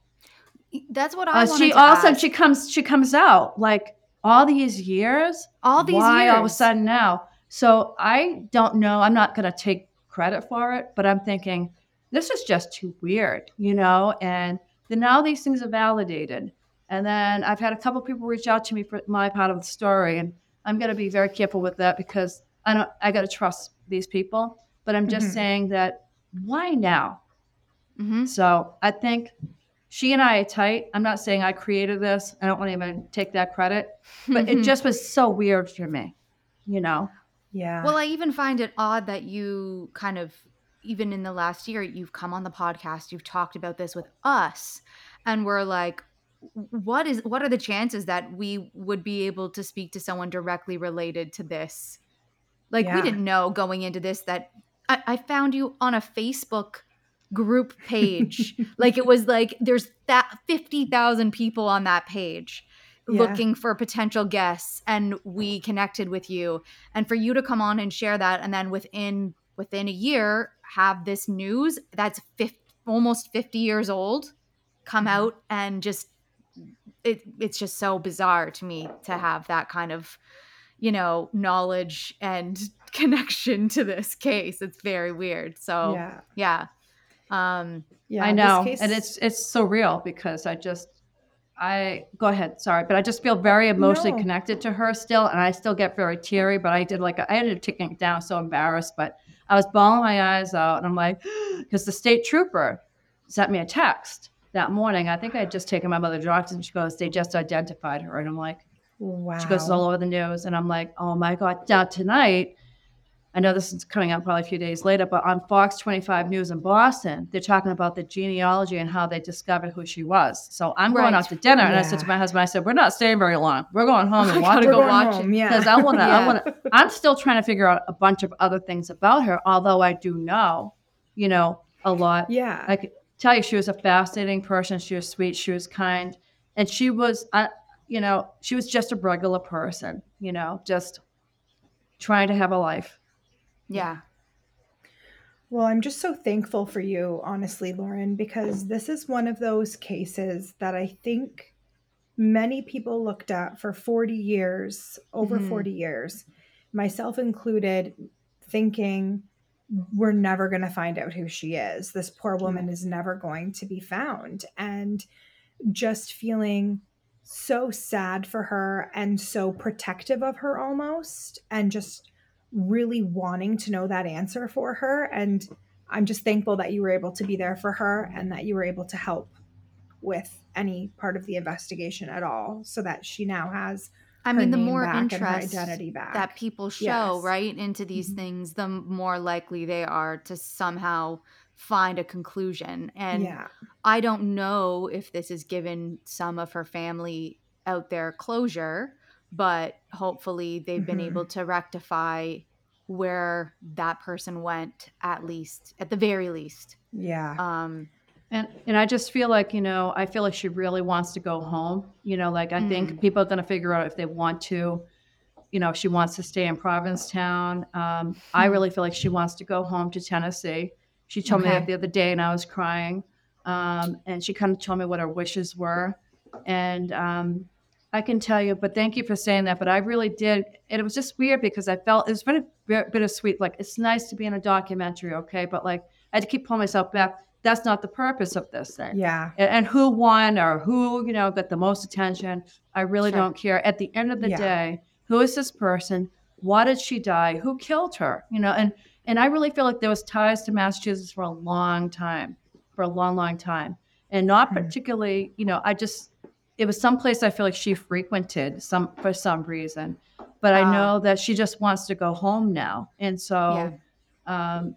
That's what I Uh, wanted she to all of a sudden she comes, she comes out like all these years, all these why years. all of a sudden now? So I don't know. I'm not going to take credit for it, but I'm thinking this is just too weird, you know. And then now these things are validated, and then I've had a couple people reach out to me for my part of the story, and I'm going to be very careful with that because I don't. I got to trust these people, but I'm just Mhm. saying that why now? Mhm. So I think she and I are tight. I'm not saying I created this. I don't want to even take that credit, but it Mhm. just was so weird for me, you know. Yeah. Well, I even find it odd that you kind of, even in the last year, you've come on the podcast, you've talked about this with us, and we're like, what is what are the chances that we would be able to speak to someone directly related to this? Like we didn't know going into this that I, I found you on a Facebook group page. like it was like there's that fifty thousand people on that page Yeah. looking for potential guests and we connected with you and for you to come on and share that and then within within a year have this news that's 50, almost 50 years old come Mhm. out and just it it's just so bizarre to me to have that kind of you know knowledge and connection to this case it's very weird so yeah. yeah um Yeah. I know, case- and it's it's so real because I just I go ahead, sorry, but I just feel very emotionally No. connected to her still, and I still get very teary. But I did like I ended up taking it down, so embarrassed, but I was bawling my eyes out, and I'm like, because the state trooper sent me a text that morning. I think I had just taken my mother to doctors, and she goes, they just identified her, and I'm like. Wow. She goes, all over the news. And I'm like, oh my God. Now, tonight, I know this is coming out probably a few days later, but on Fox 25 News in Boston, they're talking about the genealogy and how they discovered who she was. So I'm going out to dinner, and I said to my husband, I said, we're not staying very long. We're going home and gotta go watch home, it. Yeah. because I want to. Yeah. I want to. I'm still trying to figure out a bunch of other things about her, although I do know, you know, a lot. Yeah. I could tell you she was a fascinating person. She was sweet. She was kind, and she was, you know, she was just a regular person. You know, just trying to have a life. yeah Well, I'm just so thankful for you, honestly, Lauren, because this is one of those cases that I think many people looked at for 40 years, over Mhm. 40 years, myself included, thinking we're never going to find out who she is. This poor woman is never going to be found. And just feeling so sad for her and so protective of her almost, and just really wanting to know that answer for her. And I'm just thankful that you were able to be there for her and that you were able to help with any part of the investigation at all so that she now has i mean the more back and her interest identity back. that people show Yes. right into these Mhm. things the more likely they are to somehow find a conclusion and yeah. i don't know if this has given some of her family out there closure, but hopefully they've been Mhm. able to rectify where that person went at least at the very least. Yeah. Um And and I just feel like, you know, I feel like she really wants to go home. You know, like I think people are going to figure out if they want to, you know, if she wants to stay in Provincetown. Um, I Hmm. really feel like she wants to go home to Tennessee. She told me that the other day and I was crying. Um, and she kind of told me what her wishes were. And um, I can tell you, but thank you for saying that. But I really did. And it was just weird because I felt it was very bit bittersweet. Like, it's nice to be in a documentary, okay? But like, I had to keep pulling myself back. That's not the purpose of this thing yeah. and, and who won or who you know got the most attention i really Sure. don't care at the end of the Yeah. day who is this person why did she die who killed her you know and and i really feel like there was ties to massachusetts for a long time for a long long time and not Mhm. particularly you know i just it was someplace i feel like she frequented some for some reason but i Ah. know that she just wants to go home now and so um,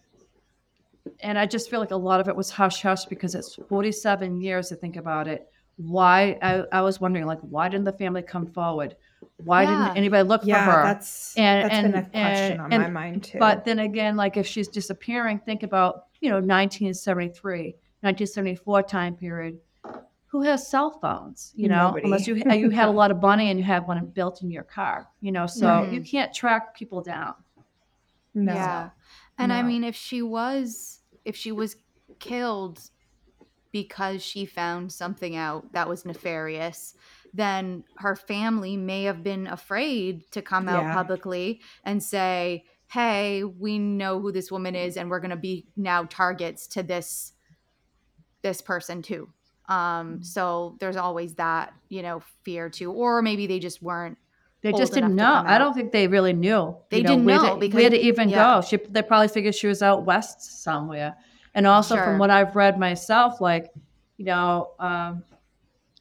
and I just feel like a lot of it was hush hush because it's 47 years to think about it. Why I, I was wondering like why didn't the family come forward? Why Yeah. didn't anybody look Yeah. for her? That's And- that's and- been a question and- on and- my mind too. But then again, like if she's disappearing, think about you know 1973, 1974 time period. Who has cell phones? You know, Nobody. unless you you had a lot of money and you had one built in your car. You know, so Right. you can't track people down. no. Yeah. And I mean if she was if she was killed because she found something out that was nefarious, then her family may have been afraid to come out Yeah. publicly and say, "Hey, we know who this woman is and we're going to be now targets to this this person too." Um so there's always that, you know, fear too or maybe they just weren't They just didn't know. I don't think they really knew. They you didn't know to, because- where to even yeah. go. She they probably figured she was out west somewhere. And also Sure. from what I've read myself, like you know, um,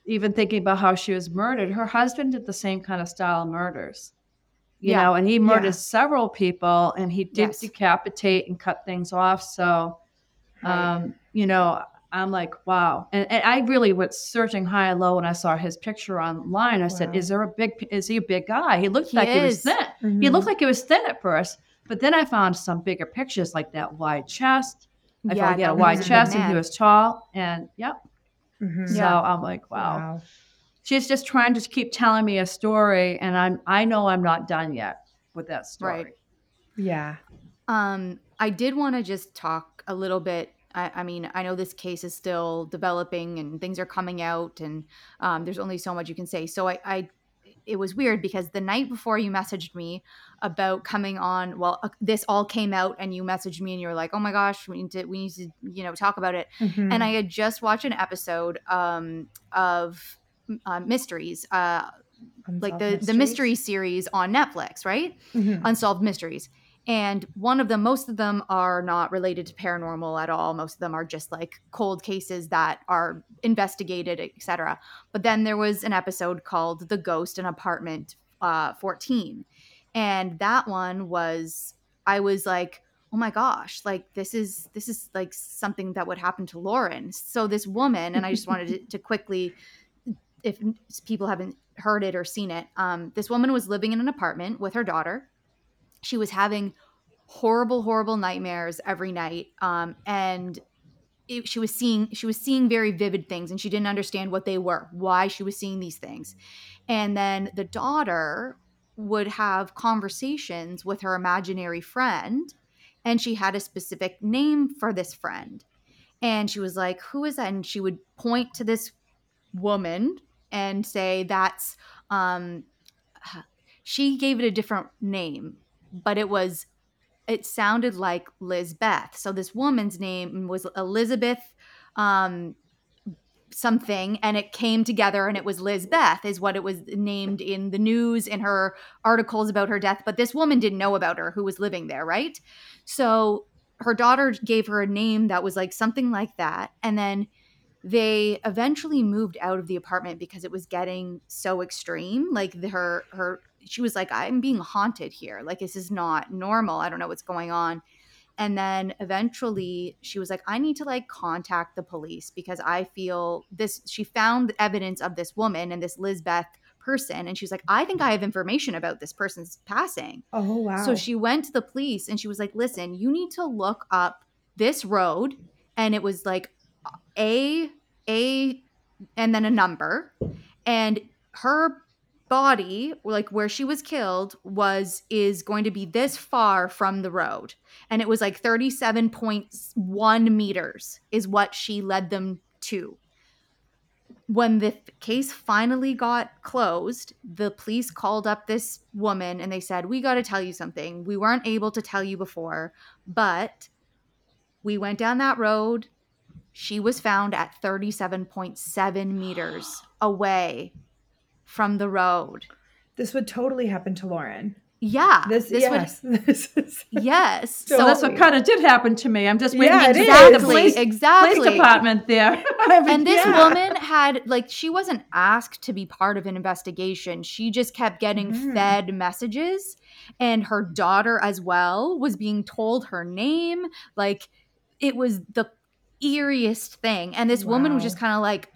even thinking about how she was murdered, her husband did the same kind of style of murders. You Yeah. know, and he murdered Yeah. several people, and he did Yes. decapitate and cut things off. So, Right. um, you know, I'm like, wow. And, and I really was searching high and low when I saw his picture online. I said, is there a big, is he a big guy? He looked He like he was thin. He Mhm. looked like he was thin at first, but then I found some bigger pictures like that wide chest. I Yeah, found he had a wide was a big chest and he was tall. And yep. Mhm. So Yeah. I'm like, wow. Wow. She's just trying to keep telling me a story, and I'm I know I'm not done yet with that story. Right. Yeah. Um, I did want to just talk a little bit. I, I mean, I know this case is still developing and things are coming out, and um, there's only so much you can say. So I, I, it was weird because the night before you messaged me about coming on, well, uh, this all came out, and you messaged me, and you were like, "Oh my gosh, we need to, we need to, you know, talk about it." Mhm. And I had just watched an episode um, of uh, mysteries, uh, like Unsolved the the Mysteries? mystery series on Netflix, right? Mhm. unsolved mysteries and one of them most of them are not related to paranormal at all most of them are just like cold cases that are investigated etc but then there was an episode called the ghost in apartment uh, 14 and that one was i was like oh my gosh like this is this is like something that would happen to lauren. So this woman and i just wanted to, to quickly if people haven't heard it or seen it um, this woman was living in an apartment with her daughter. She was having horrible horrible nightmares every night um, and it, she was seeing she was seeing very vivid things and she didn't understand what they were why she was seeing these things. And then the daughter would have conversations with her imaginary friend and she had a specific name for this friend and she was like who is that and she would point to this woman and say that's um she gave it a different name but it was it sounded like Lizbeth. So this woman's name was Elizabeth um something and it came together and it was Lizbeth is what it was named in the news in her articles about her death but this woman didn't know about her who was living there right? So her daughter gave her a name that was like something like that and then they eventually moved out of the apartment because it was getting so extreme like the, her her she was like i'm being haunted here. Like this is not normal. I don't know what's going on and then eventually she was like i need to like contact the police because i feel this she found evidence of this woman and this lizbeth person and she was like i think i have information about this person's passing Oh wow. so she went to the police and she was like listen you need to look up this road and it was like a a and then a number and her body like where she was killed was is going to be this far from the road. And it was like 37.1 meters is what she led them to. When the case finally got closed the police called up this woman and they said we got to tell you something. We weren't able to tell you before but we went down that road. She was found at 37.7 meters away from the road this would totally happen to Lauren. yeah This, this yes. this is yes So So that's what kind of did happen to me. I'm just waiting Yeah, to it see is. the exactly police, exactly police department there. and this Yeah. woman had like she wasn't asked to be part of an investigation she just kept getting Mhm. fed messages and her daughter as well was being told her name like it was the eeriest thing and this woman was just kind of like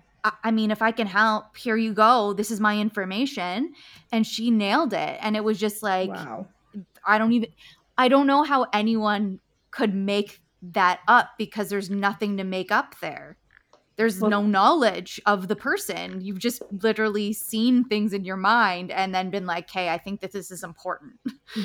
I-, mean if i can help here you go this is my information and she nailed it and it was just like wow. I don't even I don't know how anyone could make that up because there's nothing to make up there. There's Well- no knowledge of the person. You've just literally seen things in your mind and then been like, "Hey, I think that this is important."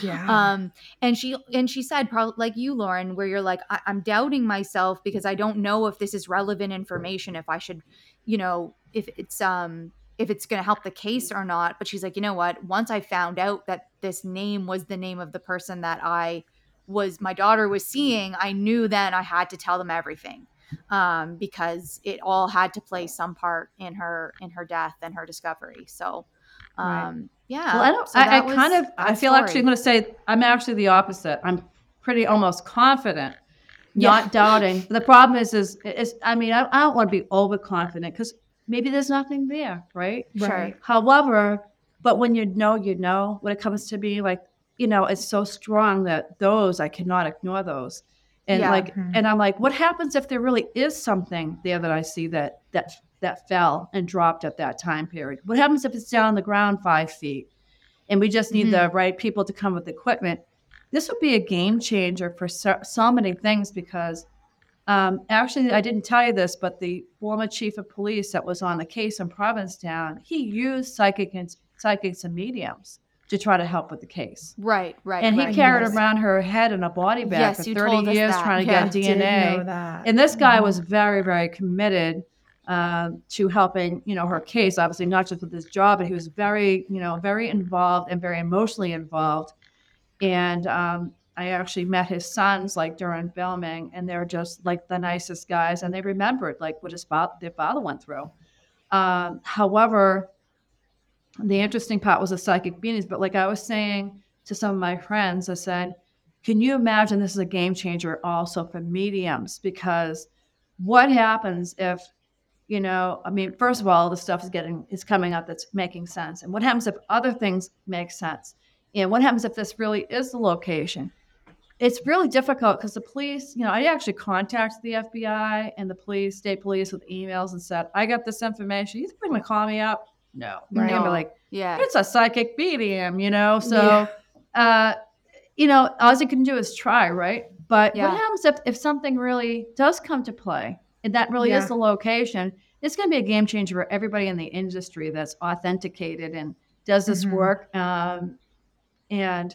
Yeah. Um, and she and she said, probably like you, Lauren, where you're like, I- I'm doubting myself because I don't know if this is relevant information. If I should, you know, if it's um if it's going to help the case or not. But she's like, you know what? Once I found out that this name was the name of the person that I was my daughter was seeing, I knew then I had to tell them everything um, because it all had to play some part in her in her death and her discovery. So. Right. Um, yeah, Well, I don't. so I, I kind of. I feel story. actually. I'm going to say I'm actually the opposite. I'm pretty almost confident, Yeah. not doubting. The problem is, is, is I mean, I, I don't want to be overconfident because maybe there's nothing there, right? Sure. However, but when you know, you know. When it comes to me, like you know, it's so strong that those I cannot ignore those, and Yeah. like, Mhm. and I'm like, what happens if there really is something there that I see that that that fell and dropped at that time period? What happens if it's down on the ground five feet, and we just need the right people to come with equipment? This would be a game changer for so, so many things because um, actually, I didn't tell you this, but the former chief of police that was on the case in Provincetown, he used psychic and, psychics and mediums to try to help with the case. Right, right. And he right. carried Yes. around her head in a body bag Yes, for 30 years that. trying to Yeah. get DNA. And this guy was very, very committed um, to helping, you know, her case. Obviously, not just with his job, but he was very, you know, very involved and very emotionally involved. And um, I actually met his sons like during filming, and they're just like the nicest guys, and they remembered like what his father, their father went through. Um, however, the interesting part was the psychic beanies. But like I was saying to some of my friends, I said, "Can you imagine this is a game changer also for mediums? Because what happens if you know i mean first of all the stuff is getting is coming up that's making sense and what happens if other things make sense and what happens if this really is the location it's really difficult because the police you know i actually contacted the fbi and the police state police with emails and said i got this information you think they're going to call me up no they're going to be like Yeah. it's a psychic medium, you know. So, uh, you know, all you can do is try, right? But Yeah. what happens if, if something really does come to play and that really Yeah. is the location? It's going to be a game changer for everybody in the industry that's authenticated and does this Mhm. work. Um, and,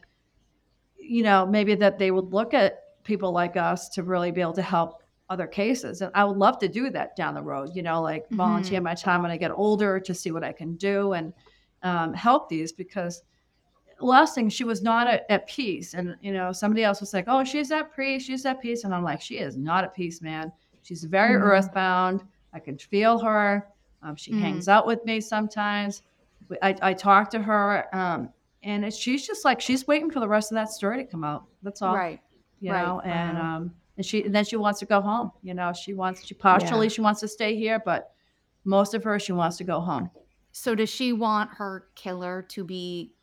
you know, maybe that they would look at people like us to really be able to help other cases. And I would love to do that down the road, you know, like Mhm. volunteer my time when I get older to see what I can do and um, help these because last thing she was not at, at peace and you know somebody else was like oh she's at peace she's at peace and i'm like she is not at peace man she's very Mhm. earthbound i can feel her um, she Mhm. hangs out with me sometimes i, I talk to her um, and she's just like she's waiting for the rest of that story to come out that's all Right. you right. know and Wow. um and she and then she wants to go home you know she wants she partially she wants to stay here but most of her she wants to go home So does she want her killer to be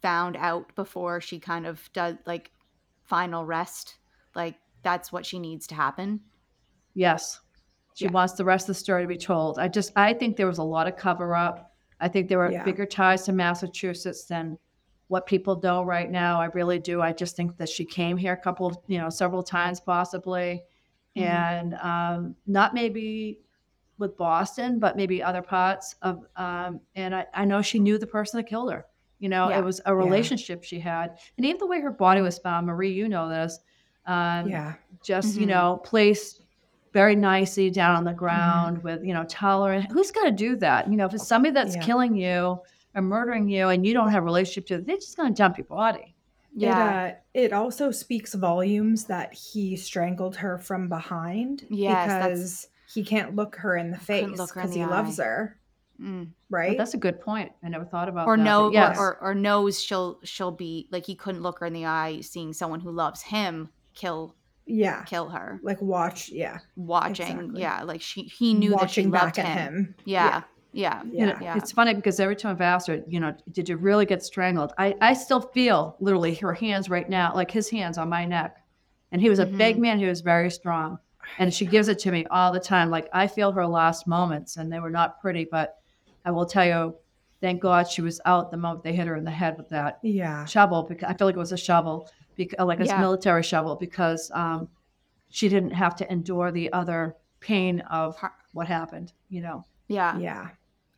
found out before she kind of does like final rest? Like that's what she needs to happen? Yes. She Yeah. wants the rest of the story to be told. I just I think there was a lot of cover up. I think there were Yeah. bigger ties to Massachusetts than what people know right now. I really do. I just think that she came here a couple of, you know, several times possibly. Mhm. And um, not maybe with Boston, but maybe other parts of, um, and I, I know she knew the person that killed her. You know, Yeah. it was a relationship she had. And even the way her body was found, Marie, you know this, um, Yeah. just, you Mhm. know, placed very nicely down on the ground with, you know, tolerant. Who's going to do that? You know, if it's somebody that's Yeah. killing you or murdering you and you don't have a relationship to, they're just going to dump your body. Yeah. It, uh, it also speaks volumes that he strangled her from behind Yes, because he can't look her in the face look her in because the he loves her, Mm. But right? that's a good point. I never thought about Or that. no, but yes. or, or or knows she'll she'll be like he couldn't look her in the eye, seeing someone who loves him kill yeah. kill her, Like watch, yeah. watching. Exactly. Yeah, like she he knew that she watching loved at him. him. Yeah, yeah, Know, Yeah. Yeah. It's funny because every time I've asked her, you know, did you really get strangled? I, I still feel literally her hands right now, like his hands on my neck. And he was a big Mhm. man, he was very strong. And she gives it to me all the time. Like I feel her last moments, and they were not pretty, but I will tell you, thank God she was out the moment they hit her in the head with that Yeah. shovel because I feel like it was a shovel, because, like a Yeah. military shovel, because um, she didn't have to endure the other pain of what happened. You know, yeah, Yeah.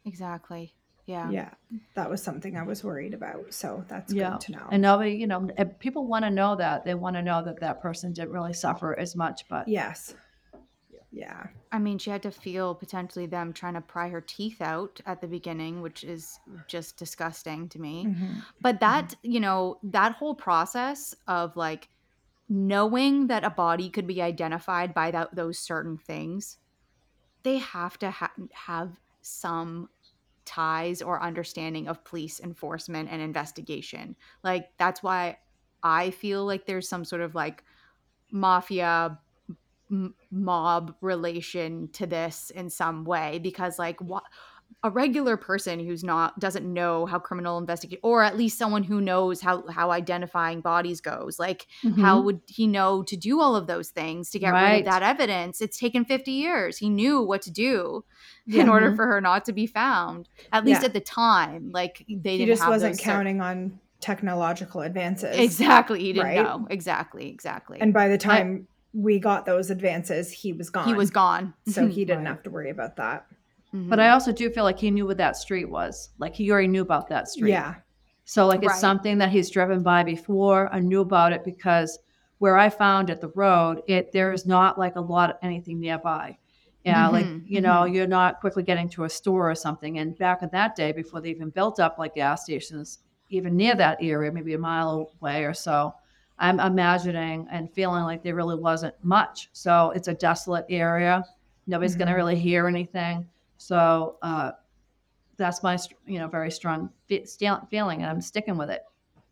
exactly. Yeah. Yeah. That was something I was worried about. So that's Yeah. good to know. and nobody, you know, and people want to know that they want to know that that person didn't really suffer as much, but yes. Yeah. I mean, she had to feel potentially them trying to pry her teeth out at the beginning, which is just disgusting to me. Mhm. But that, you know, that whole process of like knowing that a body could be identified by that those certain things, they have to ha- have some ties or understanding of police enforcement and investigation. Like that's why I feel like there's some sort of like mafia m- mob relation to this in some way because like what a regular person who's not doesn't know how criminal investigation or at least someone who knows how how identifying bodies goes like how mm-hmm. would he know to do all of those things to get rid of that evidence it's taken 50 years he knew what to do Yeah. in order for her not to be found at least Yeah. at the time like they He didn't just wasn't counting on technological advances. exactly he didn't right? know exactly exactly And by the time we got those advances, he was gone. he was gone So he mm-hmm. didn't Right. have to worry about that. Mhm. but I also do feel like he knew what that street was. Like he already knew about that street. Yeah. So like it's Right. something that he's driven by before. I knew about it because where I found at the road, it there is not like a lot of anything nearby. Yeah, like Mhm, you know, you're not quickly getting to a store or something. And back in that day, before they even built up like gas stations, even near that area, maybe a mile away or so, I'm imagining and feeling like there really wasn't much. So it's a desolate area. Nobody's going to really hear anything. So uh, that's my, you know, very strong fe- sta- feeling, and I'm sticking with it.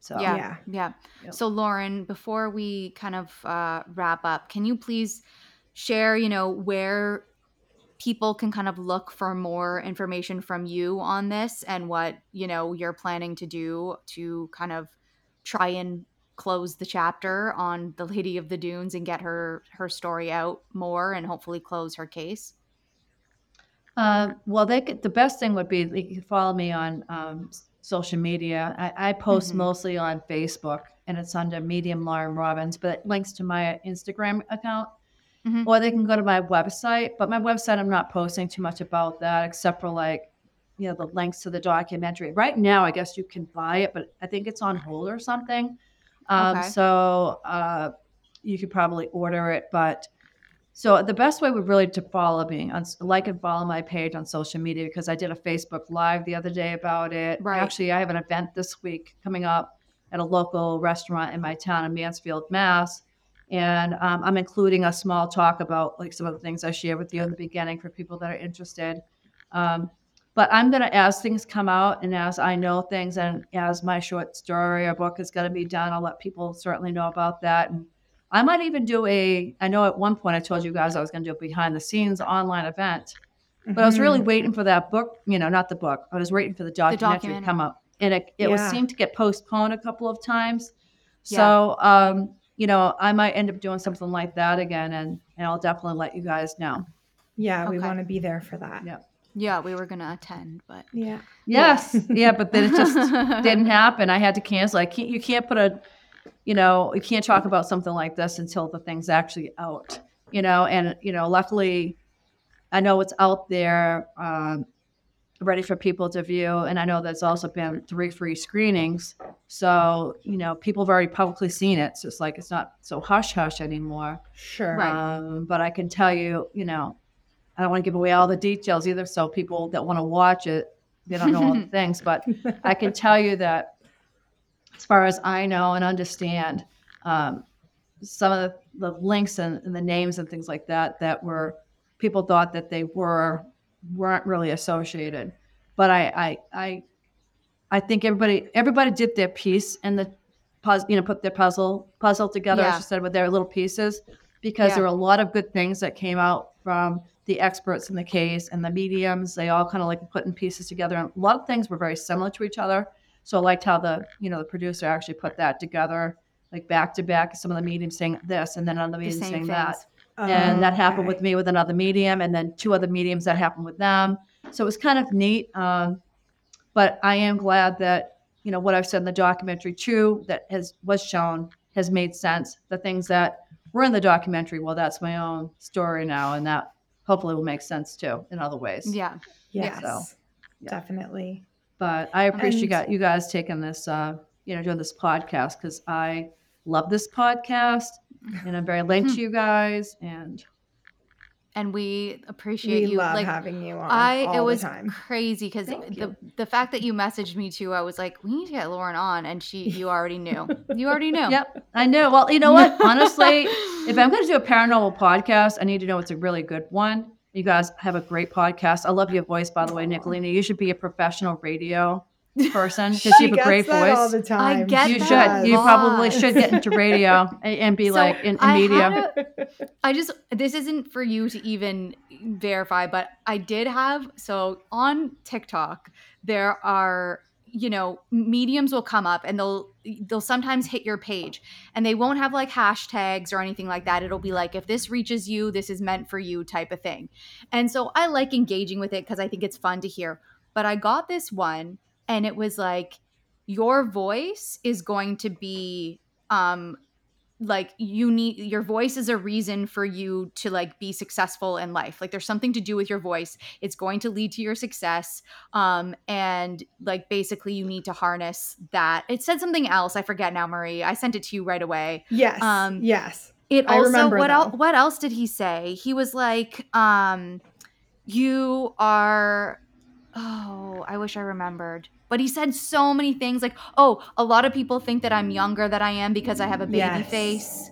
So Yeah. Yeah. Yeah. Yep. So, Lauren, before we kind of uh, wrap up, can you please share, you know, where people can kind of look for more information from you on this and what, you know, you're planning to do to kind of try and close the chapter on the Lady of the Dunes and get her her story out more and hopefully close her case? Uh, well, they could, the best thing would be they could follow me on um, social media. I, I post Mhm. mostly on Facebook, and it's under Medium Lauren Robbins, but it links to my Instagram account. Mhm. Or they can go to my website. But my website, I'm not posting too much about that, except for like, you know, the links to the documentary. Right now, I guess you can buy it, but I think it's on hold or something. Um, Okay. So uh, you could probably order it, but so the best way would really to follow me on like and follow my page on social media because I did a Facebook live the other day about it. Right. Actually, I have an event this week coming up at a local restaurant in my town in Mansfield, Mass. And um, I'm including a small talk about like some of the things I shared with you in the beginning for people that are interested. Um, but I'm gonna as things come out and as I know things and as my short story or book is gonna be done, I'll let people certainly know about that. And I might even do a. I know at one point I told you guys I was going to do a behind the scenes online event, but I was really Mhm. waiting for that book. You know, not the book. I was waiting for the documentary, documentary. to come up, and it it was Yeah. seemed to get postponed a couple of times. So, um, you know, I might end up doing something like that again, and and I'll definitely let you guys know. Yeah, we want to be there for that. Yeah. Yeah, we were gonna attend, but Yeah. Yes, yeah, but then it just didn't happen. I had to cancel. I can't. You can't put a, you know, you can't talk about something like this until the thing's actually out. You know, and you know, luckily, I know it's out there, um, ready for people to view, and I know there's also been three free screenings. So you know, people have already publicly seen it. So it's like it's not so hush hush anymore. Sure. Right. Um, but I can tell you, you know, I don't want to give away all the details either. So people that want to watch it, they don't know all the things. But I can tell you that, as far as I know and understand, um, some of the, the links and, and the names and things like that that were people thought that they were weren't really associated. But I I I, I think everybody everybody did their piece and the you know put their puzzle puzzle together Yeah. as you said with their little pieces because Yeah. there were a lot of good things that came out from the experts in the case and the mediums. They all kind of like putting pieces together, and a lot of things were very similar to each other. So I liked how the you know the producer actually put that together, like back to back. Some of the mediums saying this, and then another the medium same saying things. that and that happened with me with another medium and then two other mediums that happened with them so it was kind of neat um, but i am glad that you know what i've said in the documentary too that has was shown has made sense the things that were in the documentary well that's my own story now and that hopefully will make sense too in other ways Yeah. Yes. So, yeah. Definitely. But i appreciate you And- guys, you guys taking this uh, you know doing this podcast because i love this podcast and i'm very linked to you guys and And we appreciate We you. love like having you on I all it was the time. crazy because the the fact that you messaged me too, I was like, we need to get Lauren on, and she you already knew. You already knew. Yep, I know. Well, you know what? Honestly, if I'm going to do a paranormal podcast, I need to know it's a really good one. You guys have a great podcast. I love your voice, by the way, Nicolina. You should be a professional radio person because you have a great gets that all voice. the time. I get You that should. a You lot. probably should get into radio and, and be So, like in, in I media. a- I just this isn't for you to even verify, but I did have so on TikTok there are you know mediums will come up and they'll they'll sometimes hit your page and they won't have like hashtags or anything like that. It'll be like if this reaches you this is meant for you type of thing. And so i like engaging with it because i think it's fun to hear. But i got this one and it was like your voice is going to be um like you need your voice is a reason for you to like be successful in life. Like there's something to do with your voice. It's going to lead to your success. Um and like basically you need to harness that. It said something else. I forget now marie. I sent it to you right away. Yes. Um, yes. it I also what else what else did he say? He was like um you are oh i wish i remembered but he said so many things like oh a lot of people think that i'm younger than i am because i have a baby Yes. face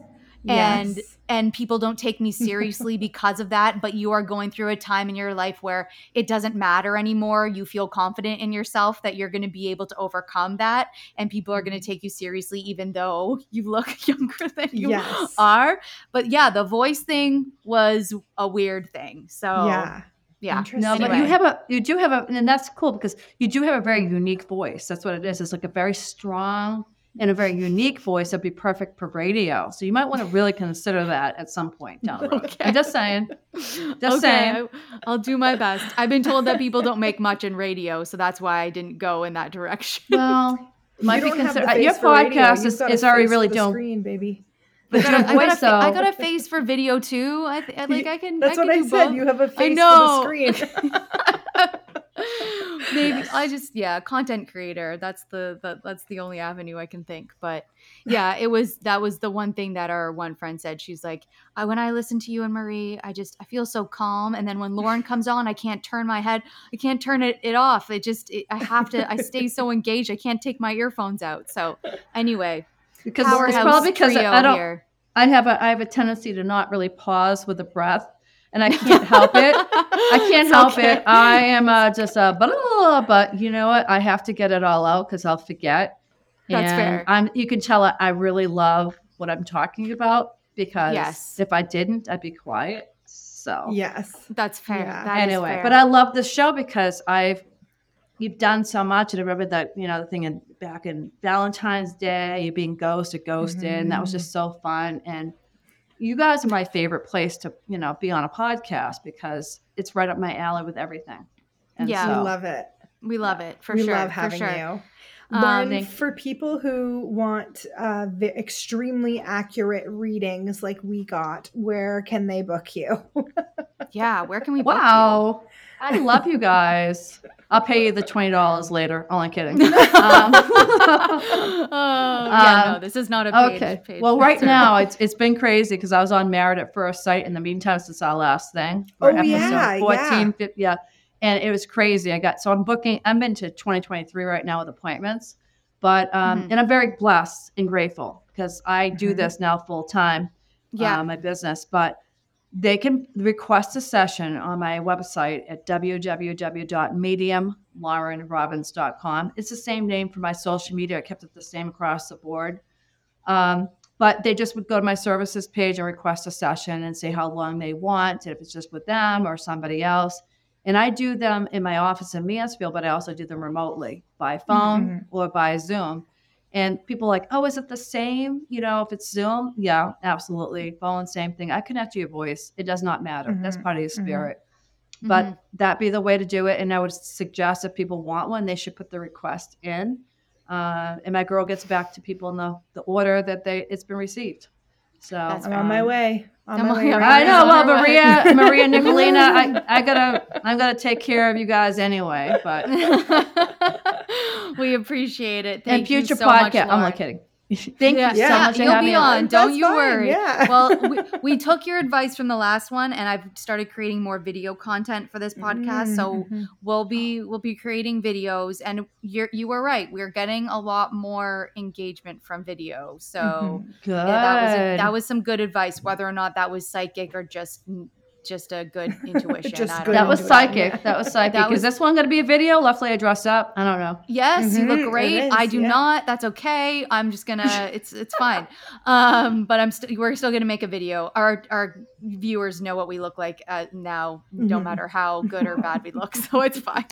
and Yes. and people don't take me seriously because of that but you are going through a time in your life where it doesn't matter anymore you feel confident in yourself that you're going to be able to overcome that and people are going to mm-hmm. take you seriously even though you look younger than you Yes. are but yeah the voice thing was a weird thing so yeah. Yeah Interesting. No, but you have a you do have a and that's cool because you do have a very unique voice. That's what it is. It's like a very strong and a very unique voice that'd be perfect for radio. So you might want to really consider that at some point down the road. Okay. I'm just saying. Just okay, saying. I, I'll do my best. I've been told that people don't make much in radio, so that's why I didn't go in that direction. Well, might you be don't have the considered. Uh, your face radio. podcast is, got a is already really for the doing. screen, baby. But I got, I got a I got a face for video too. I, th- I like I can. That's I what can I do said. both. You have a face know. for the screen. Maybe I just yeah, content creator. That's the, the that's the only avenue I can think. But yeah, it was that was the one thing that our one friend said. She's like, I, when I listen to you and Marie, I just I feel so calm. And then when Lauren comes on, I can't turn my head. I can't turn it, it off. It just it, I have to. I stay so engaged. I can't take my earphones out. So anyway, Because it's probably because I don't. here. I have a I have a tendency to not really pause with the breath, and I can't help it. I can't It's help okay. it. I am uh, just a blah, blah, blah, but you know what? I have to get it all out because I'll forget. That's and fair. I'm. You can tell I, I really love what I'm talking about because Yes. if I didn't, I'd be quiet. So yes. That's fair. Yeah. That is anyway, fair. but I love this show because I've you've done so much. And I remember that you know the thing in back in Valentine's Day, you being ghosted, ghosted, and that was Mm-hmm. just so fun. And you guys are my favorite place to you know be on a podcast because it's right up my alley with everything. And Yeah. We love it. We love it for we sure. love for having sure. you. Um, Lauren, for people who want uh, the extremely accurate readings like we got, where can they book you? Yeah, where can we? book you? I love you guys. I'll pay you the twenty dollars later. Only kidding. Um, oh yeah, no, Um, this is not a paid. okay. Well, right now it's it's been crazy because I was on Married at First Sight in the meantime since our last thing. for Oh, yeah, 14, 15 yeah. And it was crazy. I got so I'm booking. I'm into 2023 right now with appointments, but um, Mhm. and I'm very blessed and grateful because I do Mhm. this now full time. Yeah. uh, my business, but they can request a session on my website at www.mediumlaurenrobbins.com. It's the same name for my social media. I kept it the same across the board. Um, but they just would go to my services page and request a session and say how long they want, if it's just with them or somebody else. And I do them in my office in Mansfield, but I also do them remotely by phone Mhm. or by Zoom. And people like, oh, is it the same? You know, if it's Zoom, yeah, absolutely. Phone, same thing. I connect to your voice. It does not matter. That's Mhm, part of your mhm. spirit. But Mhm. that be the way to do it. And I would suggest if people want one, they should put the request in. Uh, and my girl gets back to people in the, the order that they it's been received. So That's I'm on my um. On my way yeah, right I know. Well, Maria. Maria Nicolina, I, I gotta, I'm gonna take care of you guys anyway. But we appreciate it. Thank and future you so much, podcast, I'm Lauren. not kidding. Thank yeah, you so Yeah. much You'll be me on. Don't you fine, worry. yeah. well, we, we took your advice from the last one, and I've started creating more video content for this podcast. So Mhm. we'll be we'll be creating videos, and you're you were right. We're getting a lot more engagement from video. So. Good. Yeah, that was a, that was some good advice. Whether or not that was psychic or just just a good intuition. Just good that was psychic. yeah. That was psychic. That was- Is this one going to be a video? Lovely, I dressed up. I don't know. Yes, you Mhm, look great. is, I do yeah. not. That's okay. I'm just gonna. It's it's fine. Um, but I'm still. We're still gonna make a video. Our our viewers know what we look like uh, now. No Mhm. matter how good or bad we look, so it's fine.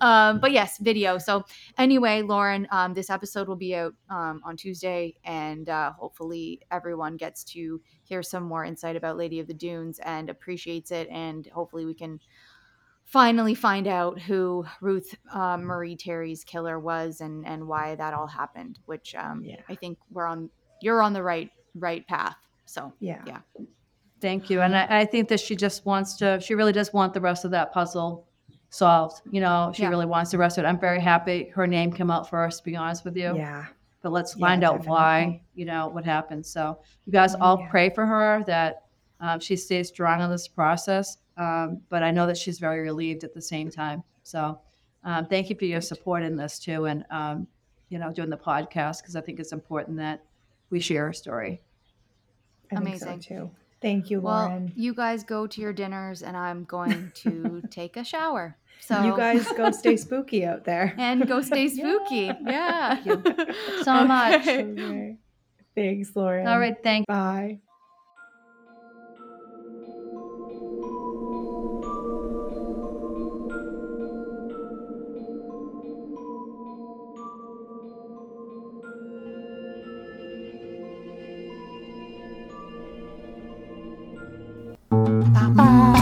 Um, but yes, video. So anyway, Lauren, um, this episode will be out um, on Tuesday, and uh, hopefully everyone gets to hear some more insight about Lady of the Dunes and appreciates it, and hopefully we can finally find out who Ruth uh, Marie Terry's killer was and and why that all happened. Which um, Yeah. I think we're on. You're on the right right path. So Yeah. Yeah. Thank you. And I, I think that she just wants to, she really does want the rest of that puzzle solved. You know, she Yeah. really wants the rest of it. I'm very happy her name came out first, to be honest with you. Yeah. But let's Yeah, find out why, definitely. you know, what happened. So you guys all Yeah. pray for her that um, she stays strong in this process. Um, but I know that she's very relieved at the same time. So um, thank you for your support in this too. And, um, you know, doing the podcast because I think it's important that we share her story. I think Amazing. so too. Thank you, well, Lauren. you guys go to your dinners, and I'm going to take a shower. So you guys go stay spooky out there. and go stay spooky. Yeah. Thank so much. Okay. Okay. Thanks, Lauren. All right. Thank Bye.